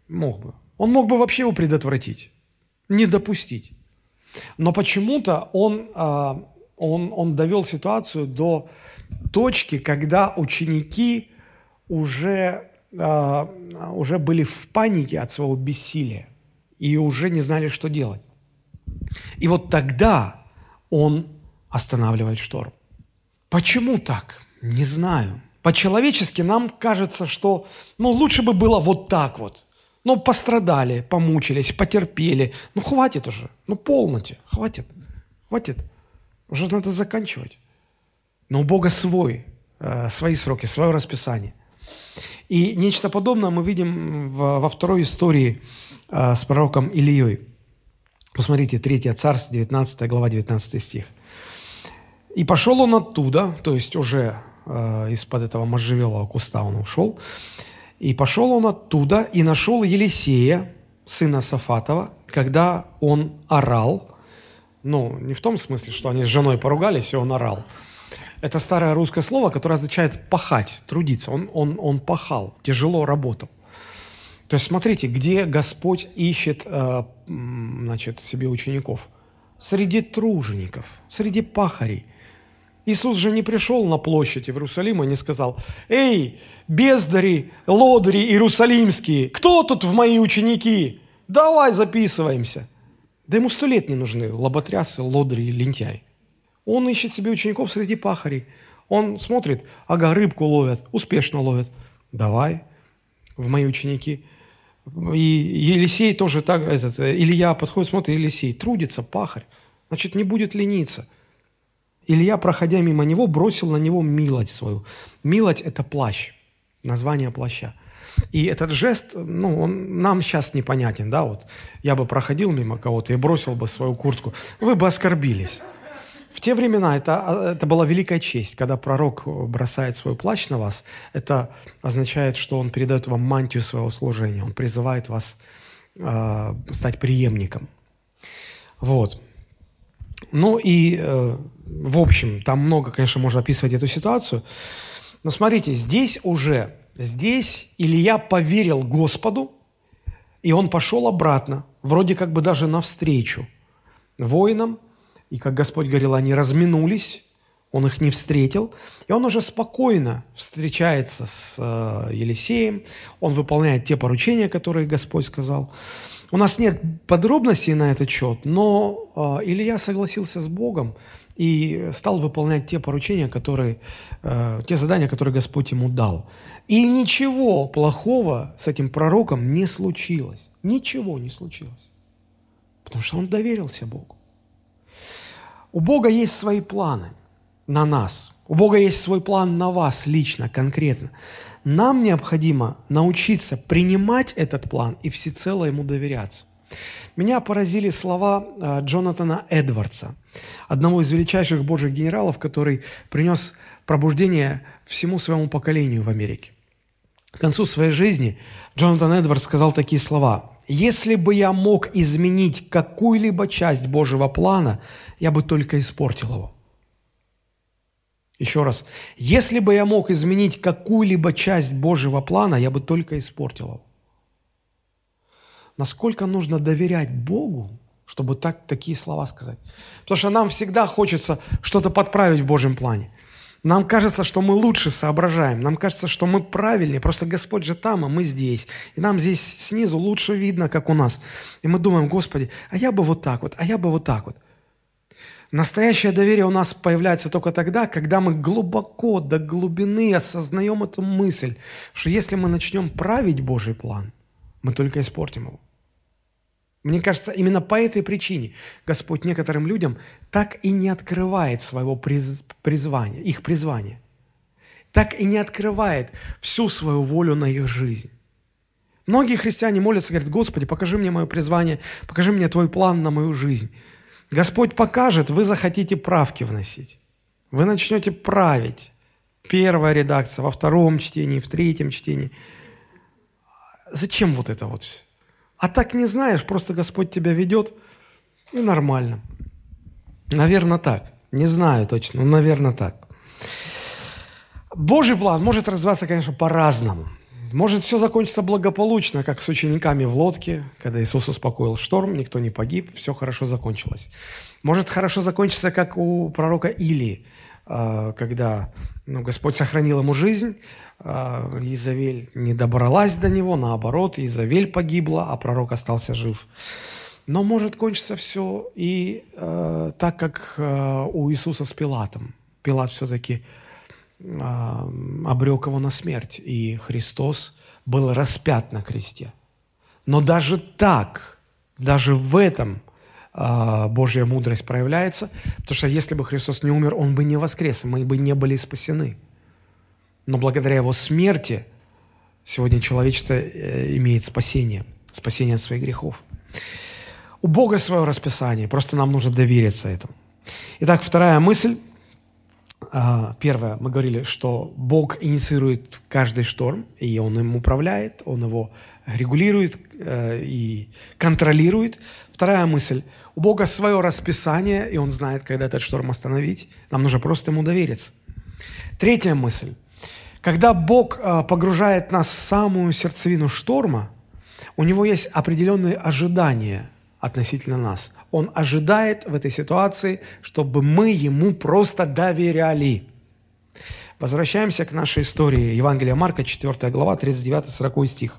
Мог бы. Он мог бы вообще его предотвратить, не допустить. Но почему-то он, а, он, он довел ситуацию до точки, когда ученики уже, а, уже были в панике от своего бессилия и уже не знали, что делать. И вот тогда он останавливает шторм. Почему так? Не знаю. По-человечески нам кажется, что ну, лучше бы было вот так вот – ну, пострадали, помучились, потерпели. Ну, хватит уже. Ну, полноте. Хватит. Хватит. Уже надо заканчивать. Но у Бога свой, э, свои сроки, свое расписание. И нечто подобное мы видим во второй истории э, с пророком Ильей. Посмотрите, 3 Царств, 19 глава, 19 стих. «И пошел он оттуда, то есть уже э, из-под этого можжевелого куста он ушел, и пошел он оттуда и нашел Елисея, сына Сафатова, когда он орал. Ну, не в том смысле, что они с женой поругались, и он орал. Это старое русское слово, которое означает пахать, трудиться. Он, он, он пахал, тяжело работал. То есть смотрите, где Господь ищет э, значит, себе учеников? Среди тружеников, среди пахарей. Иисус же не пришел на площадь Иерусалима и не сказал, «Эй, бездари, лодыри иерусалимские, кто тут в мои ученики? Давай записываемся». Да ему сто лет не нужны лоботрясы, лодыри и лентяй. Он ищет себе учеников среди пахарей. Он смотрит, ага, рыбку ловят, успешно ловят. Давай в мои ученики. И Елисей тоже так, этот, Илья подходит, смотрит, Елисей трудится, пахарь. Значит, не будет лениться – Илья, проходя мимо него, бросил на него милость свою. Милость – это плащ, название плаща. И этот жест, ну, он нам сейчас непонятен, да, вот я бы проходил мимо кого-то и бросил бы свою куртку, вы бы оскорбились. В те времена это, это была великая честь, когда пророк бросает свой плащ на вас, это означает, что он передает вам мантию своего служения, он призывает вас э, стать преемником. Вот. Ну и, э, в общем, там много, конечно, можно описывать эту ситуацию. Но смотрите, здесь уже, здесь Илья поверил Господу, и он пошел обратно, вроде как бы даже навстречу воинам. И, как Господь говорил, они разминулись, он их не встретил, и он уже спокойно встречается с э, Елисеем, он выполняет те поручения, которые Господь сказал. У нас нет подробностей на этот счет, но э, Илья согласился с Богом и стал выполнять те поручения, которые, э, те задания, которые Господь ему дал. И ничего плохого с этим пророком не случилось. Ничего не случилось. Потому что он доверился Богу. У Бога есть свои планы – на нас. У Бога есть свой план на вас лично, конкретно. Нам необходимо научиться принимать этот план и всецело ему доверяться. Меня поразили слова а, Джонатана Эдвардса, одного из величайших божьих генералов, который принес пробуждение всему своему поколению в Америке. К концу своей жизни Джонатан Эдвардс сказал такие слова. «Если бы я мог изменить какую-либо часть Божьего плана, я бы только испортил его». Еще раз, если бы я мог изменить какую-либо часть Божьего плана, я бы только испортил его. Насколько нужно доверять Богу, чтобы так, такие слова сказать? Потому что нам всегда хочется что-то подправить в Божьем плане. Нам кажется, что мы лучше соображаем, нам кажется, что мы правильнее, просто Господь же там, а мы здесь. И нам здесь снизу лучше видно, как у нас. И мы думаем, Господи, а я бы вот так вот, а я бы вот так вот. Настоящее доверие у нас появляется только тогда, когда мы глубоко, до глубины осознаем эту мысль, что если мы начнем править Божий план, мы только испортим его. Мне кажется, именно по этой причине Господь некоторым людям так и не открывает своего призвания, их призвания. Так и не открывает всю свою волю на их жизнь. Многие христиане молятся, говорят, Господи, покажи мне мое призвание, покажи мне Твой план на мою жизнь. Господь покажет, вы захотите правки вносить. Вы начнете править. Первая редакция, во втором чтении, в третьем чтении. Зачем вот это вот? А так не знаешь, просто Господь тебя ведет, и нормально. Наверное, так. Не знаю точно, но, наверное, так. Божий план может развиваться, конечно, по-разному – может все закончиться благополучно, как с учениками в лодке, когда Иисус успокоил шторм, никто не погиб, все хорошо закончилось. Может хорошо закончиться, как у пророка Илии, а, когда ну, Господь сохранил ему жизнь, а, Изавель не добралась до него, наоборот, Изавель погибла, а пророк остался жив. Но может кончиться все и э, так, как э, у Иисуса с Пилатом. Пилат все-таки а, обрек его на смерть, и Христос был распят на кресте. Но даже так, даже в этом Божья мудрость проявляется, потому что если бы Христос не умер, Он бы не воскрес, мы бы не были спасены. Но благодаря Его смерти сегодня человечество э, имеет спасение, спасение от своих грехов. У Бога свое расписание, просто нам нужно довериться этому. Итак, вторая мысль – а, первое, мы говорили, что Бог инициирует каждый шторм, и Он им управляет, Он его регулирует э, и контролирует. Вторая мысль, у Бога свое расписание, и Он знает, когда этот шторм остановить. Нам нужно просто Ему довериться. Третья мысль, когда Бог э, погружает нас в самую сердцевину шторма, у Него есть определенные ожидания относительно нас. Он ожидает в этой ситуации, чтобы мы Ему просто доверяли. Возвращаемся к нашей истории. Евангелие Марка, 4 глава, 39-40 стих.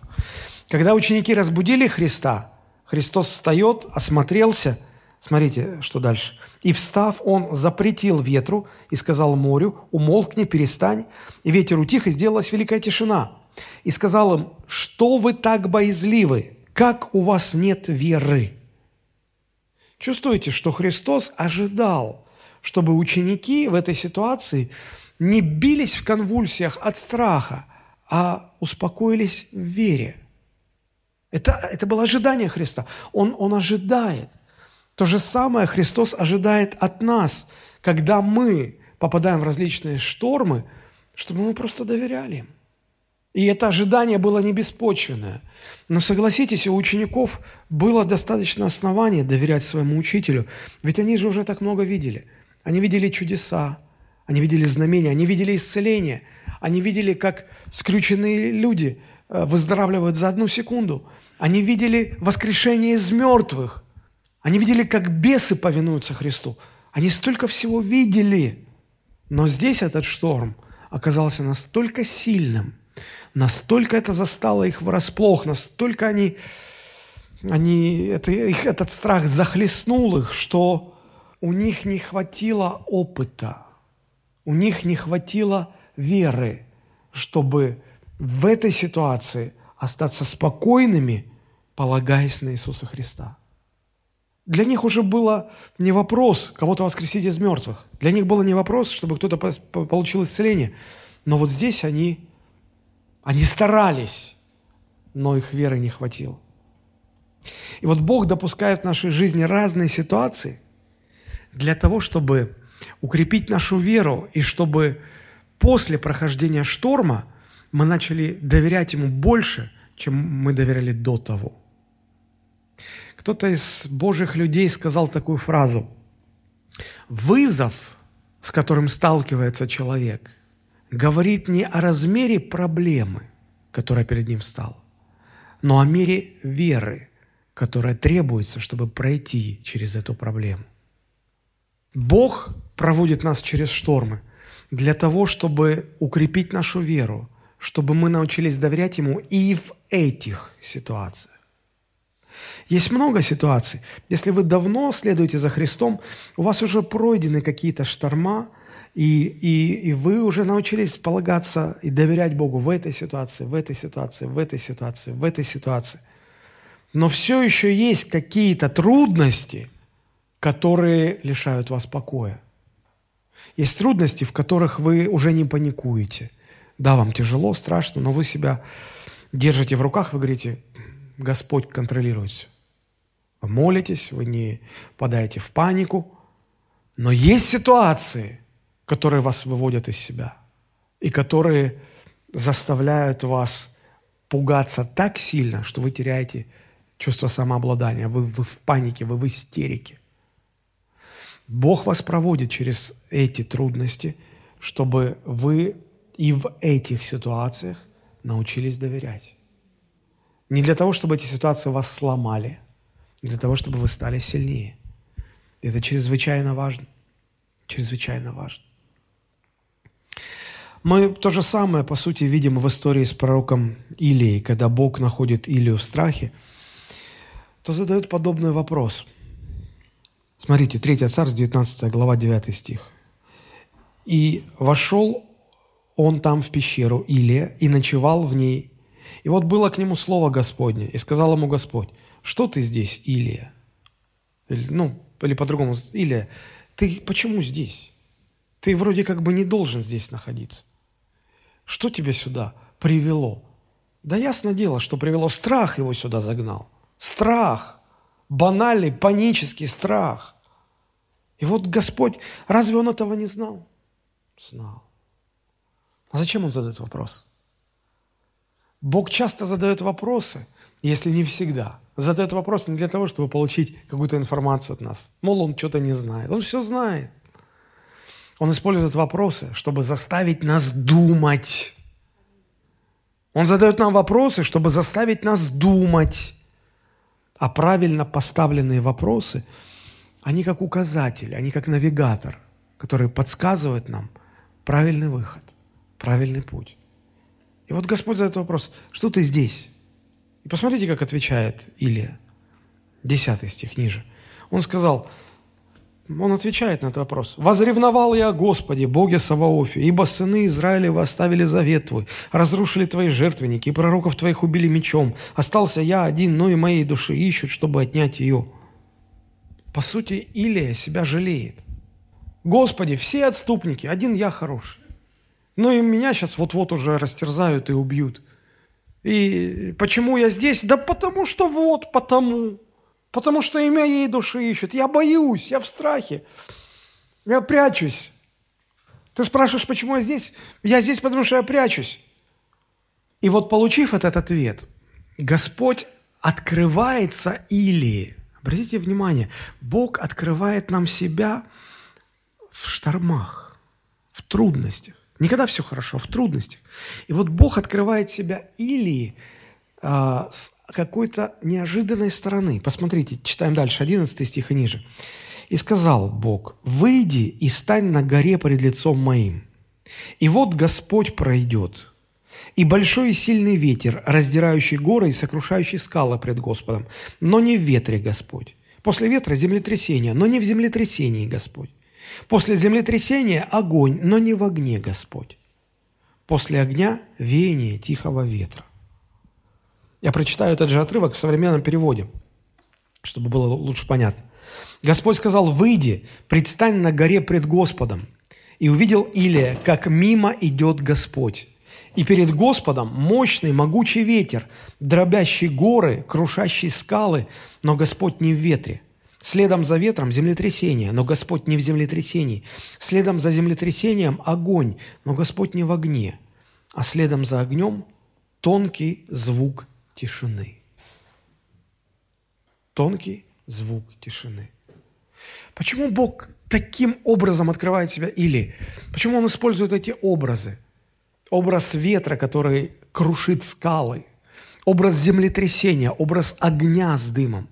Когда ученики разбудили Христа, Христос встает, осмотрелся, смотрите, что дальше. «И встав, он запретил ветру и сказал морю, умолкни, перестань, и ветер утих, и сделалась великая тишина. И сказал им, что вы так боязливы, как у вас нет веры?» Чувствуете, что Христос ожидал, чтобы ученики в этой ситуации не бились в конвульсиях от страха, а успокоились в вере. Это, это было ожидание Христа. Он, он ожидает. То же самое Христос ожидает от нас, когда мы попадаем в различные штормы, чтобы мы просто доверяли им. И это ожидание было не беспочвенное. Но согласитесь, у учеников было достаточно оснований доверять своему учителю, ведь они же уже так много видели. Они видели чудеса, они видели знамения, они видели исцеление, они видели, как скрюченные люди э, выздоравливают за одну секунду. Они видели воскрешение из мертвых. Они видели, как бесы повинуются Христу. Они столько всего видели. Но здесь этот шторм оказался настолько сильным, настолько это застало их врасплох, настолько они, они это, их, этот страх захлестнул их, что у них не хватило опыта, у них не хватило веры, чтобы в этой ситуации остаться спокойными, полагаясь на Иисуса Христа. Для них уже было не вопрос кого-то воскресить из мертвых. Для них было не вопрос, чтобы кто-то получил исцеление. Но вот здесь они, они старались, но их веры не хватило. И вот Бог допускает в нашей жизни разные ситуации для того, чтобы укрепить нашу веру и чтобы после прохождения шторма мы начали доверять Ему больше, чем мы доверяли до того – кто-то из Божьих людей сказал такую фразу. Вызов, с которым сталкивается человек, говорит не о размере проблемы, которая перед ним стала, но о мере веры, которая требуется, чтобы пройти через эту проблему. Бог проводит нас через штормы для того, чтобы укрепить нашу веру, чтобы мы научились доверять Ему и в этих ситуациях. Есть много ситуаций. Если вы давно следуете за Христом, у вас уже пройдены какие-то шторма, и, и, и вы уже научились полагаться и доверять Богу в этой ситуации, в этой ситуации, в этой ситуации, в этой ситуации. Но все еще есть какие-то трудности, которые лишают вас покоя. Есть трудности, в которых вы уже не паникуете. Да, вам тяжело, страшно, но вы себя держите в руках, вы говорите, Господь контролирует все. Вы молитесь, вы не подаете в панику. Но есть ситуации, которые вас выводят из себя и которые заставляют вас пугаться так сильно, что вы теряете чувство самообладания, вы, вы в панике, вы в истерике. Бог вас проводит через эти трудности, чтобы вы и в этих ситуациях научились доверять. Не для того, чтобы эти ситуации вас сломали, для того, чтобы вы стали сильнее. Это чрезвычайно важно. Чрезвычайно важно. Мы то же самое, по сути, видим в истории с пророком Илией, когда Бог находит Илию в страхе, то задает подобный вопрос. Смотрите, 3 Царств, 19 глава, 9 стих. «И вошел он там в пещеру Илия и ночевал в ней и вот было к нему слово Господне, и сказал ему Господь, что ты здесь, Илия? Или, ну, или по-другому, Илия, ты почему здесь? Ты вроде как бы не должен здесь находиться. Что тебя сюда привело? Да ясно дело, что привело. Страх его сюда загнал. Страх. Банальный, панический страх. И вот Господь, разве он этого не знал? Знал. А зачем он задает вопрос? Бог часто задает вопросы, если не всегда. Задает вопросы не для того, чтобы получить какую-то информацию от нас. Мол, он что-то не знает. Он все знает. Он использует вопросы, чтобы заставить нас думать. Он задает нам вопросы, чтобы заставить нас думать. А правильно поставленные вопросы, они как указатель, они как навигатор, который подсказывает нам правильный выход, правильный путь. И вот Господь задает вопрос, что ты здесь? И посмотрите, как отвечает Илия. Десятый стих ниже. Он сказал, он отвечает на этот вопрос. «Возревновал я о Господе, Боге Саваофе, ибо сыны Израилевы оставили завет Твой, разрушили Твои жертвенники, и пророков Твоих убили мечом. Остался я один, но и моей души ищут, чтобы отнять ее». По сути, Илия себя жалеет. «Господи, все отступники, один я хороший. Ну и меня сейчас вот-вот уже растерзают и убьют. И почему я здесь? Да потому что вот, потому. Потому что и моей души ищут. Я боюсь, я в страхе. Я прячусь. Ты спрашиваешь, почему я здесь? Я здесь, потому что я прячусь. И вот получив этот ответ, Господь открывается или, обратите внимание, Бог открывает нам себя в штормах, в трудностях. Никогда все хорошо, в трудностях. И вот Бог открывает себя или а, с какой-то неожиданной стороны. Посмотрите, читаем дальше, 11 стих и ниже. И сказал Бог, «Выйди и стань на горе пред лицом моим. И вот Господь пройдет, и большой и сильный ветер, раздирающий горы и сокрушающий скалы пред Господом, но не в ветре Господь. После ветра землетрясение, но не в землетрясении Господь. После землетрясения огонь, но не в огне Господь. После огня веяние тихого ветра. Я прочитаю этот же отрывок в современном переводе, чтобы было лучше понятно. Господь сказал, выйди, предстань на горе пред Господом. И увидел Илия, как мимо идет Господь. И перед Господом мощный, могучий ветер, дробящий горы, крушащий скалы, но Господь не в ветре. Следом за ветром землетрясение, но Господь не в землетрясении. Следом за землетрясением огонь, но Господь не в огне. А следом за огнем тонкий звук тишины. Тонкий звук тишины. Почему Бог таким образом открывает себя или? Почему Он использует эти образы? Образ ветра, который крушит скалы, образ землетрясения, образ огня с дымом.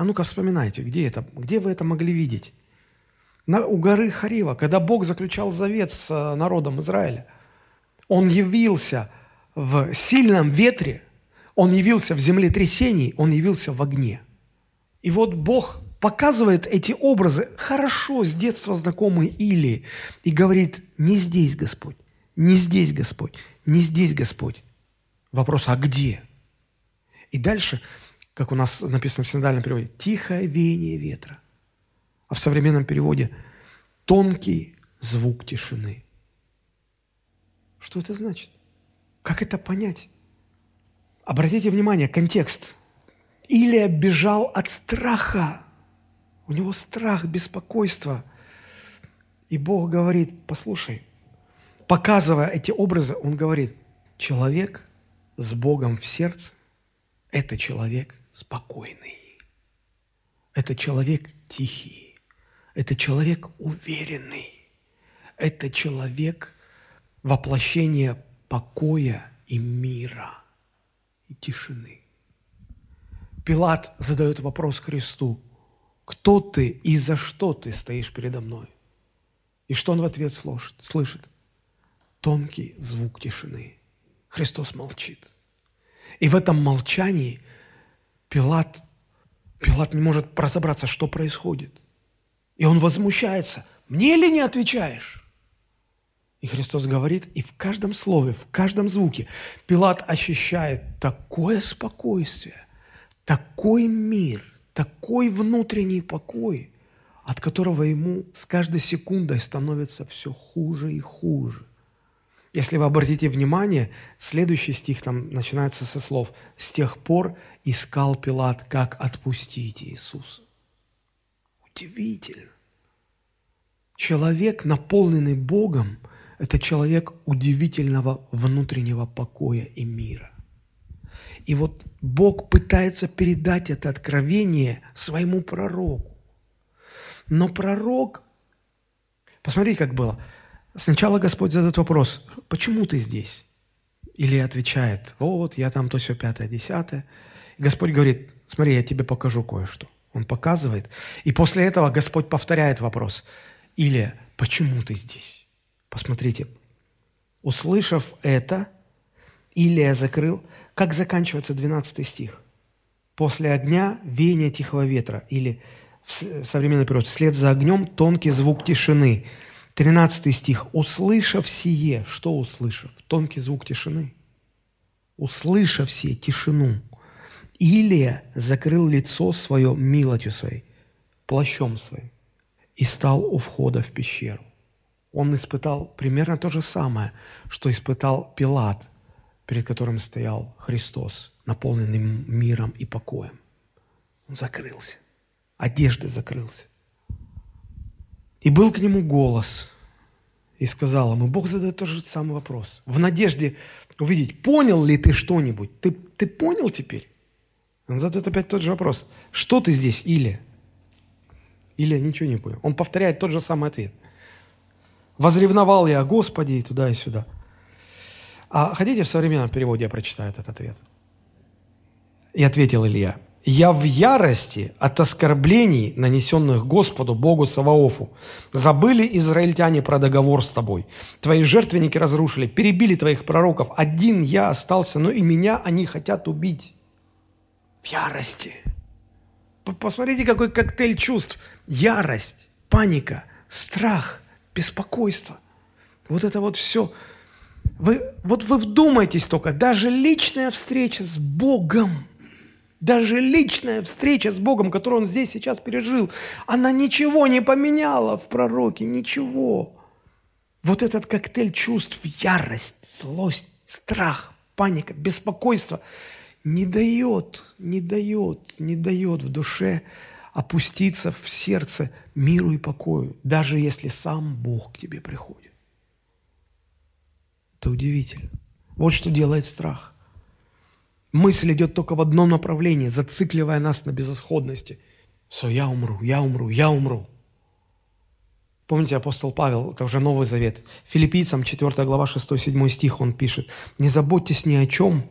А ну-ка вспоминайте, где это, где вы это могли видеть? На, у горы Харива, когда Бог заключал завет с э, народом Израиля, Он явился в сильном ветре, Он явился в землетрясении, Он явился в огне. И вот Бог показывает эти образы, хорошо с детства знакомые Или, и говорит, не здесь, Господь, не здесь, Господь, не здесь, Господь. Вопрос, а где? И дальше как у нас написано в синодальном переводе, тихое веяние ветра. А в современном переводе тонкий звук тишины. Что это значит? Как это понять? Обратите внимание, контекст. Илия бежал от страха. У него страх, беспокойство. И Бог говорит, послушай, показывая эти образы, Он говорит, человек с Богом в сердце – это человек, спокойный. Это человек тихий. Это человек уверенный. Это человек воплощение покоя и мира и тишины. Пилат задает вопрос Христу, кто ты и за что ты стоишь передо мной? И что он в ответ слышит? Тонкий звук тишины. Христос молчит. И в этом молчании Пилат, Пилат не может разобраться, что происходит. И он возмущается. Мне ли не отвечаешь? И Христос говорит, и в каждом слове, в каждом звуке Пилат ощущает такое спокойствие, такой мир, такой внутренний покой, от которого ему с каждой секундой становится все хуже и хуже. Если вы обратите внимание, следующий стих там начинается со слов «С тех пор искал Пилат, как отпустить Иисуса». Удивительно. Человек, наполненный Богом, это человек удивительного внутреннего покоя и мира. И вот Бог пытается передать это откровение своему пророку. Но пророк, посмотри, как было – Сначала Господь задает вопрос, почему ты здесь? Или отвечает, вот, я там то все пятое, десятое. Господь говорит, смотри, я тебе покажу кое-что. Он показывает. И после этого Господь повторяет вопрос. Или, почему ты здесь? Посмотрите. Услышав это, Илия закрыл, как заканчивается 12 стих. После огня веяние тихого ветра. Или в современный перевод, вслед за огнем тонкий звук тишины – 13 стих. «Услышав сие». Что услышав? Тонкий звук тишины. «Услышав сие тишину, Илия закрыл лицо свое милостью своей, плащом своим, и стал у входа в пещеру. Он испытал примерно то же самое, что испытал Пилат, перед которым стоял Христос, наполненный миром и покоем. Он закрылся, одежды закрылся. И был к нему голос, и сказал ему, Бог задает тот же самый вопрос, в надежде увидеть, понял ли ты что-нибудь? Ты, ты понял теперь? Он задает опять тот же вопрос. Что ты здесь, Или? Или ничего не понял. Он повторяет тот же самый ответ. Возревновал я о Господе и туда, и сюда. А хотите в современном переводе я прочитаю этот ответ? И ответил Илья, я в ярости от оскорблений, нанесенных Господу, Богу Саваофу. Забыли израильтяне про договор с тобой. Твои жертвенники разрушили, перебили твоих пророков. Один я остался, но и меня они хотят убить. В ярости. Посмотрите, какой коктейль чувств. Ярость, паника, страх, беспокойство. Вот это вот все. Вы, вот вы вдумайтесь только, даже личная встреча с Богом – даже личная встреча с Богом, которую он здесь сейчас пережил, она ничего не поменяла в пророке, ничего. Вот этот коктейль чувств, ярость, злость, страх, паника, беспокойство не дает, не дает, не дает в душе опуститься в сердце миру и покою, даже если сам Бог к тебе приходит. Это удивительно. Вот что делает страх – Мысль идет только в одном направлении, зацикливая нас на безысходности. Все, я умру, я умру, я умру. Помните, апостол Павел, это уже Новый Завет, филиппийцам 4 глава 6-7 стих он пишет, «Не заботьтесь ни о чем,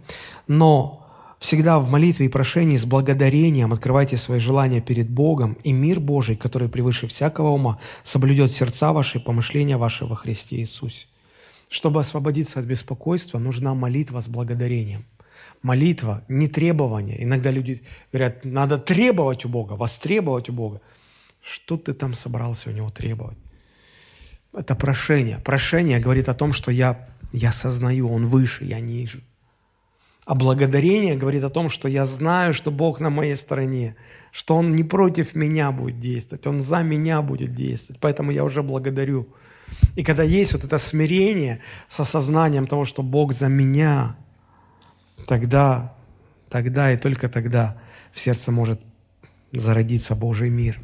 но всегда в молитве и прошении с благодарением открывайте свои желания перед Богом, и мир Божий, который превыше всякого ума, соблюдет сердца ваши и помышления ваши во Христе Иисусе». Чтобы освободиться от беспокойства, нужна молитва с благодарением – молитва, не требование. Иногда люди говорят, надо требовать у Бога, востребовать у Бога. Что ты там собрался у Него требовать? Это прошение. Прошение говорит о том, что я, я сознаю, Он выше, я ниже. А благодарение говорит о том, что я знаю, что Бог на моей стороне, что Он не против меня будет действовать, Он за меня будет действовать. Поэтому я уже благодарю. И когда есть вот это смирение с осознанием того, что Бог за меня – тогда, тогда и только тогда в сердце может зародиться Божий мир.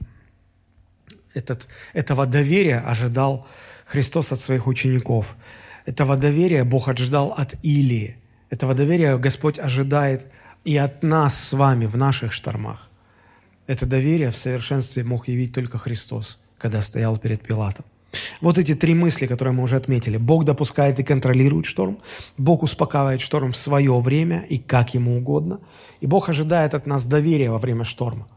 Этот, этого доверия ожидал Христос от своих учеников. Этого доверия Бог ожидал от Илии. Этого доверия Господь ожидает и от нас с вами в наших штормах. Это доверие в совершенстве мог явить только Христос, когда стоял перед Пилатом. Вот эти три мысли, которые мы уже отметили. Бог допускает и контролирует шторм. Бог успокаивает шторм в свое время и как ему угодно. И Бог ожидает от нас доверия во время шторма.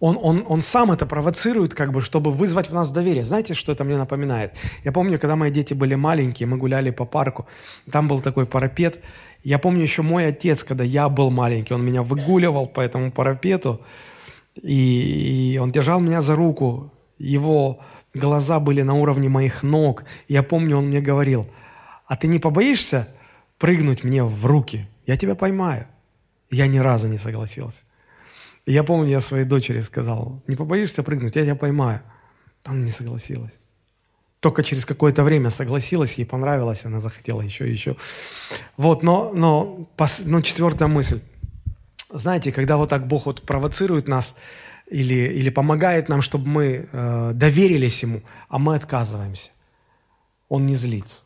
Он, он, он сам это провоцирует, как бы, чтобы вызвать в нас доверие. Знаете, что это мне напоминает? Я помню, когда мои дети были маленькие, мы гуляли по парку, там был такой парапет. Я помню еще мой отец, когда я был маленький, он меня выгуливал по этому парапету, и, и он держал меня за руку. Его глаза были на уровне моих ног. Я помню, он мне говорил, а ты не побоишься прыгнуть мне в руки? Я тебя поймаю. Я ни разу не согласился. Я помню, я своей дочери сказал, не побоишься прыгнуть, я тебя поймаю. Она не согласилась. Только через какое-то время согласилась, ей понравилось, она захотела еще и еще. Вот, но, но, но четвертая мысль. Знаете, когда вот так Бог вот провоцирует нас, или, или помогает нам, чтобы мы э, доверились Ему, а мы отказываемся. Он не злится.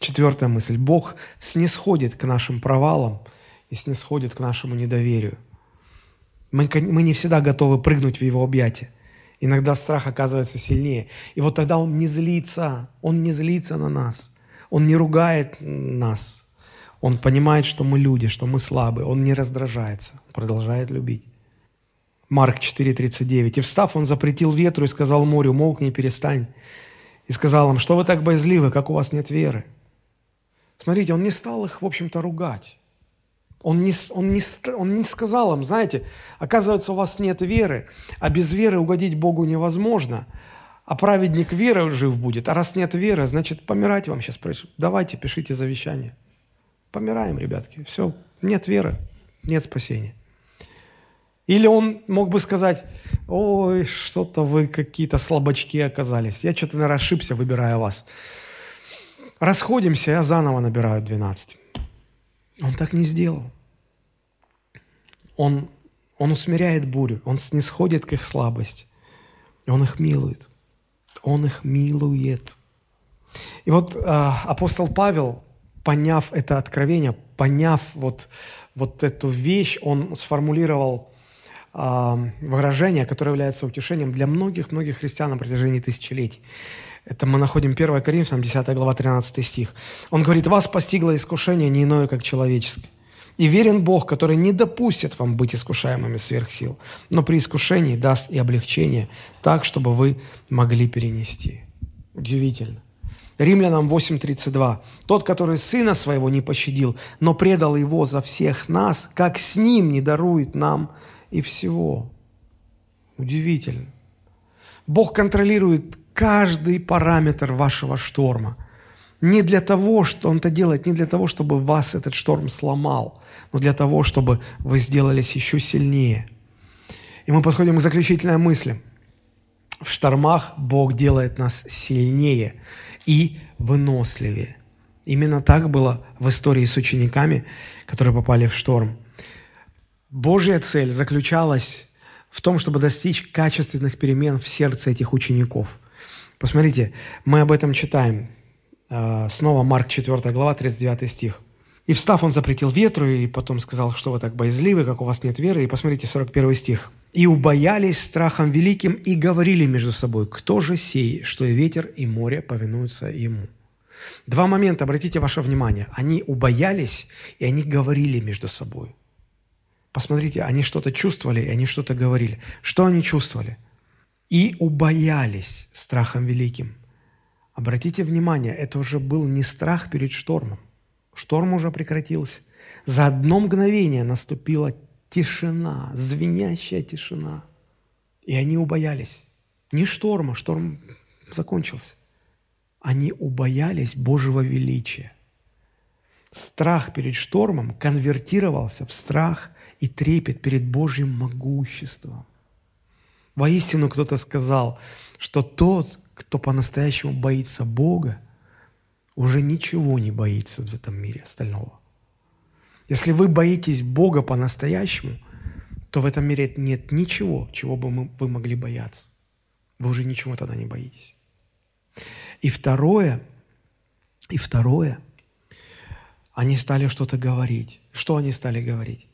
Четвертая мысль. Бог снисходит к нашим провалам и снисходит к нашему недоверию. Мы, мы не всегда готовы прыгнуть в Его объятия. Иногда страх оказывается сильнее. И вот тогда Он не злится. Он не злится на нас. Он не ругает нас. Он понимает, что мы люди, что мы слабые. Он не раздражается. продолжает любить. Марк 4,39. «И встав, он запретил ветру и сказал морю, молкни и перестань. И сказал им, что вы так боязливы, как у вас нет веры?» Смотрите, он не стал их, в общем-то, ругать. Он не, он, не, он не сказал им, знаете, оказывается, у вас нет веры, а без веры угодить Богу невозможно, а праведник веры жив будет, а раз нет веры, значит, помирать вам сейчас происходит. Давайте, пишите завещание. Помираем, ребятки, все, нет веры, нет спасения. Или он мог бы сказать, ой, что-то вы какие-то слабачки оказались. Я что-то, наверное, ошибся, выбирая вас. Расходимся, я заново набираю 12. Он так не сделал. Он, он усмиряет бурю, он снисходит к их слабости. Он их милует. Он их милует. И вот э, апостол Павел, поняв это откровение, поняв вот, вот эту вещь, он сформулировал выражение, которое является утешением для многих-многих христиан на протяжении тысячелетий. Это мы находим 1 Коринфянам, 10 глава, 13 стих. Он говорит, «Вас постигло искушение не иное, как человеческое, И верен Бог, который не допустит вам быть искушаемыми сверх сил, но при искушении даст и облегчение так, чтобы вы могли перенести. Удивительно. Римлянам 8.32. «Тот, который сына своего не пощадил, но предал его за всех нас, как с ним не дарует нам и всего». Удивительно. Бог контролирует каждый параметр вашего шторма. Не для того, что Он это делает, не для того, чтобы вас этот шторм сломал, но для того, чтобы вы сделались еще сильнее. И мы подходим к заключительной мысли. В штормах Бог делает нас сильнее и выносливее. Именно так было в истории с учениками, которые попали в шторм. Божья цель заключалась в том, чтобы достичь качественных перемен в сердце этих учеников. Посмотрите, мы об этом читаем. А, снова Марк 4 глава, 39 стих. И встав, он запретил ветру, и потом сказал, что вы так боязливы, как у вас нет веры. И посмотрите, 41 стих. «И убоялись страхом великим, и говорили между собой, кто же сей, что и ветер, и море повинуются ему». Два момента, обратите ваше внимание. Они убоялись, и они говорили между собой. Посмотрите, они что-то чувствовали, и они что-то говорили. Что они чувствовали? И убоялись страхом великим. Обратите внимание, это уже был не страх перед штормом. Шторм уже прекратился. За одно мгновение наступила тишина, звенящая тишина. И они убоялись. Не шторма, шторм закончился. Они убоялись Божьего величия. Страх перед штормом конвертировался в страх и трепет перед Божьим могуществом. Воистину кто-то сказал, что тот, кто по-настоящему боится Бога, уже ничего не боится в этом мире остального. Если вы боитесь Бога по-настоящему, то в этом мире нет ничего, чего бы мы, вы могли бояться. Вы уже ничего тогда не боитесь. И второе, и второе, они стали что-то говорить. Что они стали говорить?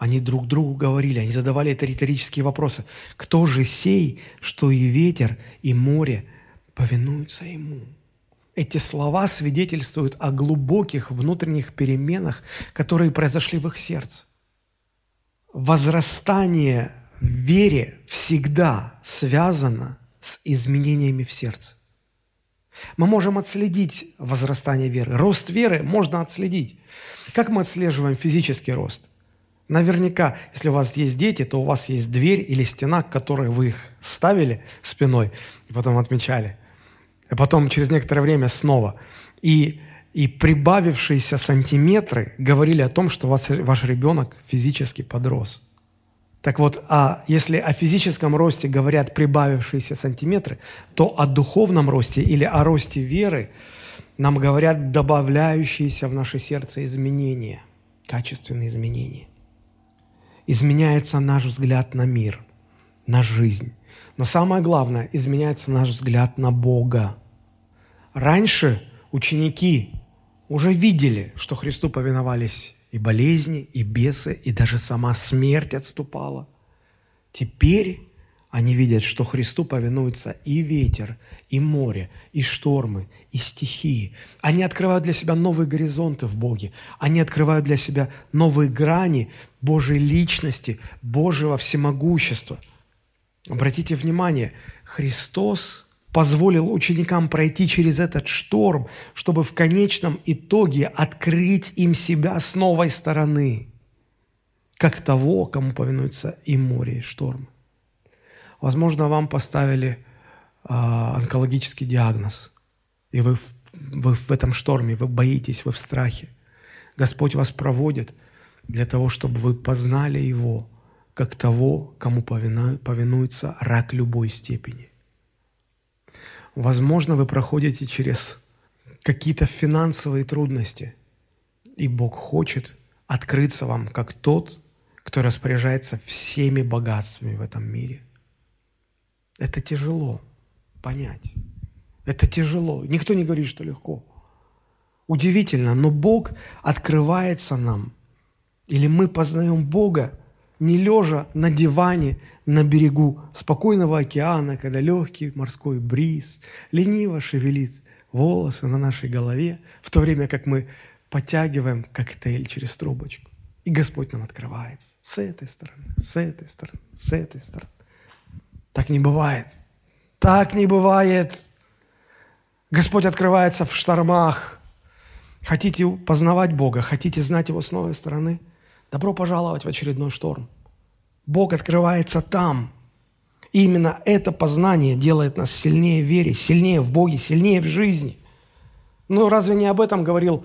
Они друг другу говорили, они задавали это риторические вопросы. Кто же сей, что и ветер, и море повинуются ему? Эти слова свидетельствуют о глубоких внутренних переменах, которые произошли в их сердце. Возрастание в вере всегда связано с изменениями в сердце. Мы можем отследить возрастание веры. Рост веры можно отследить. Как мы отслеживаем физический рост? Наверняка, если у вас есть дети, то у вас есть дверь или стена, к которой вы их ставили спиной и потом отмечали а потом через некоторое время снова. И, и прибавившиеся сантиметры говорили о том, что вас, ваш ребенок физически подрос. Так вот, а если о физическом росте говорят прибавившиеся сантиметры, то о духовном росте или о росте веры нам говорят добавляющиеся в наше сердце изменения, качественные изменения. Изменяется наш взгляд на мир, на жизнь. Но самое главное, изменяется наш взгляд на Бога. Раньше ученики уже видели, что Христу повиновались и болезни, и бесы, и даже сама смерть отступала. Теперь они видят, что Христу повинуются и ветер, и море, и штормы, и стихии. Они открывают для себя новые горизонты в Боге. Они открывают для себя новые грани Божьей личности, Божьего всемогущества. Обратите внимание, Христос позволил ученикам пройти через этот шторм, чтобы в конечном итоге открыть им себя с новой стороны, как того, кому повинуется и море, и шторм. Возможно, вам поставили э, онкологический диагноз, и вы вы в этом шторме, вы боитесь, вы в страхе. Господь вас проводит для того, чтобы вы познали Его, как того, кому повинуется рак любой степени. Возможно, вы проходите через какие-то финансовые трудности, и Бог хочет открыться вам как тот, кто распоряжается всеми богатствами в этом мире. Это тяжело понять. Это тяжело. Никто не говорит, что легко. Удивительно, но Бог открывается нам. Или мы познаем Бога не лежа на диване на берегу спокойного океана, когда легкий морской бриз лениво шевелит волосы на нашей голове, в то время как мы подтягиваем коктейль через трубочку. И Господь нам открывается с этой стороны, с этой стороны, с этой стороны. Так не бывает. Так не бывает. Господь открывается в штормах. Хотите познавать Бога, хотите знать Его с новой стороны? Добро пожаловать в очередной шторм. Бог открывается там. И именно это познание делает нас сильнее в вере, сильнее в Боге, сильнее в жизни. Ну, разве не об этом говорил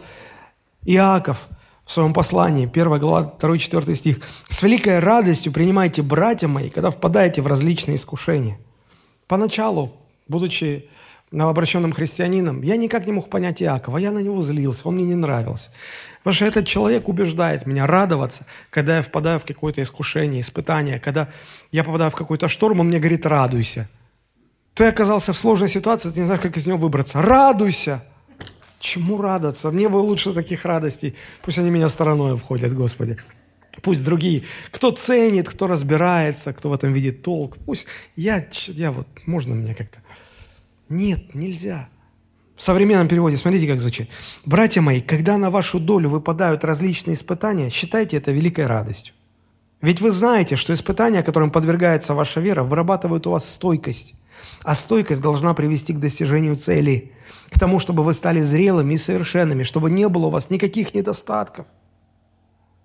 Иаков в своем послании, 1 глава, 2-4 стих. «С великой радостью принимайте, братья мои, когда впадаете в различные искушения». Поначалу, будучи новообращенным христианином, я никак не мог понять Иакова, я на него злился, он мне не нравился. Потому что этот человек убеждает меня радоваться, когда я впадаю в какое-то искушение, испытание, когда я попадаю в какой-то шторм, он мне говорит, радуйся. Ты оказался в сложной ситуации, ты не знаешь, как из него выбраться. Радуйся! Чему радоваться? Мне бы лучше таких радостей. Пусть они меня стороной обходят, Господи. Пусть другие, кто ценит, кто разбирается, кто в этом видит толк. Пусть я, я вот, можно мне как-то... Нет, нельзя. В современном переводе, смотрите, как звучит. «Братья мои, когда на вашу долю выпадают различные испытания, считайте это великой радостью. Ведь вы знаете, что испытания, которым подвергается ваша вера, вырабатывают у вас стойкость. А стойкость должна привести к достижению цели, к тому, чтобы вы стали зрелыми и совершенными, чтобы не было у вас никаких недостатков.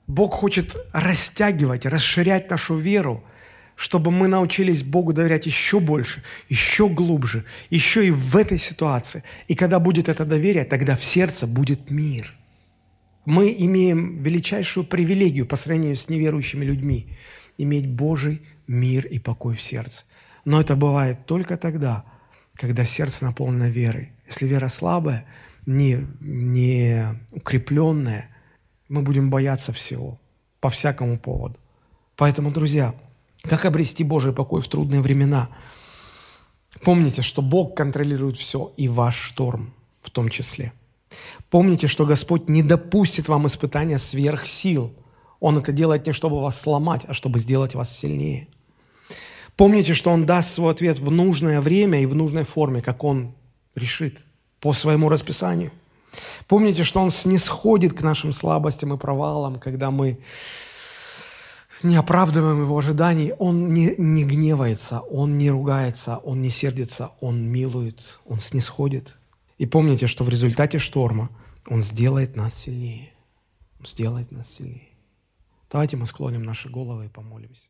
Бог хочет растягивать, расширять нашу веру, чтобы мы научились Богу доверять еще больше, еще глубже, еще и в этой ситуации. И когда будет это доверие, тогда в сердце будет мир. Мы имеем величайшую привилегию по сравнению с неверующими людьми – иметь Божий мир и покой в сердце. Но это бывает только тогда, когда сердце наполнено верой. Если вера слабая, не, не укрепленная, мы будем бояться всего, по всякому поводу. Поэтому, друзья, как обрести Божий покой в трудные времена? Помните, что Бог контролирует все, и ваш шторм в том числе. Помните, что Господь не допустит вам испытания сверх сил. Он это делает не чтобы вас сломать, а чтобы сделать вас сильнее – Помните, что Он даст свой ответ в нужное время и в нужной форме, как Он решит, по своему расписанию. Помните, что Он снисходит к нашим слабостям и провалам, когда мы не оправдываем Его ожиданий. Он не, не гневается, Он не ругается, Он не сердится, Он милует, Он снисходит. И помните, что в результате шторма Он сделает нас сильнее. Он сделает нас сильнее. Давайте мы склоним наши головы и помолимся.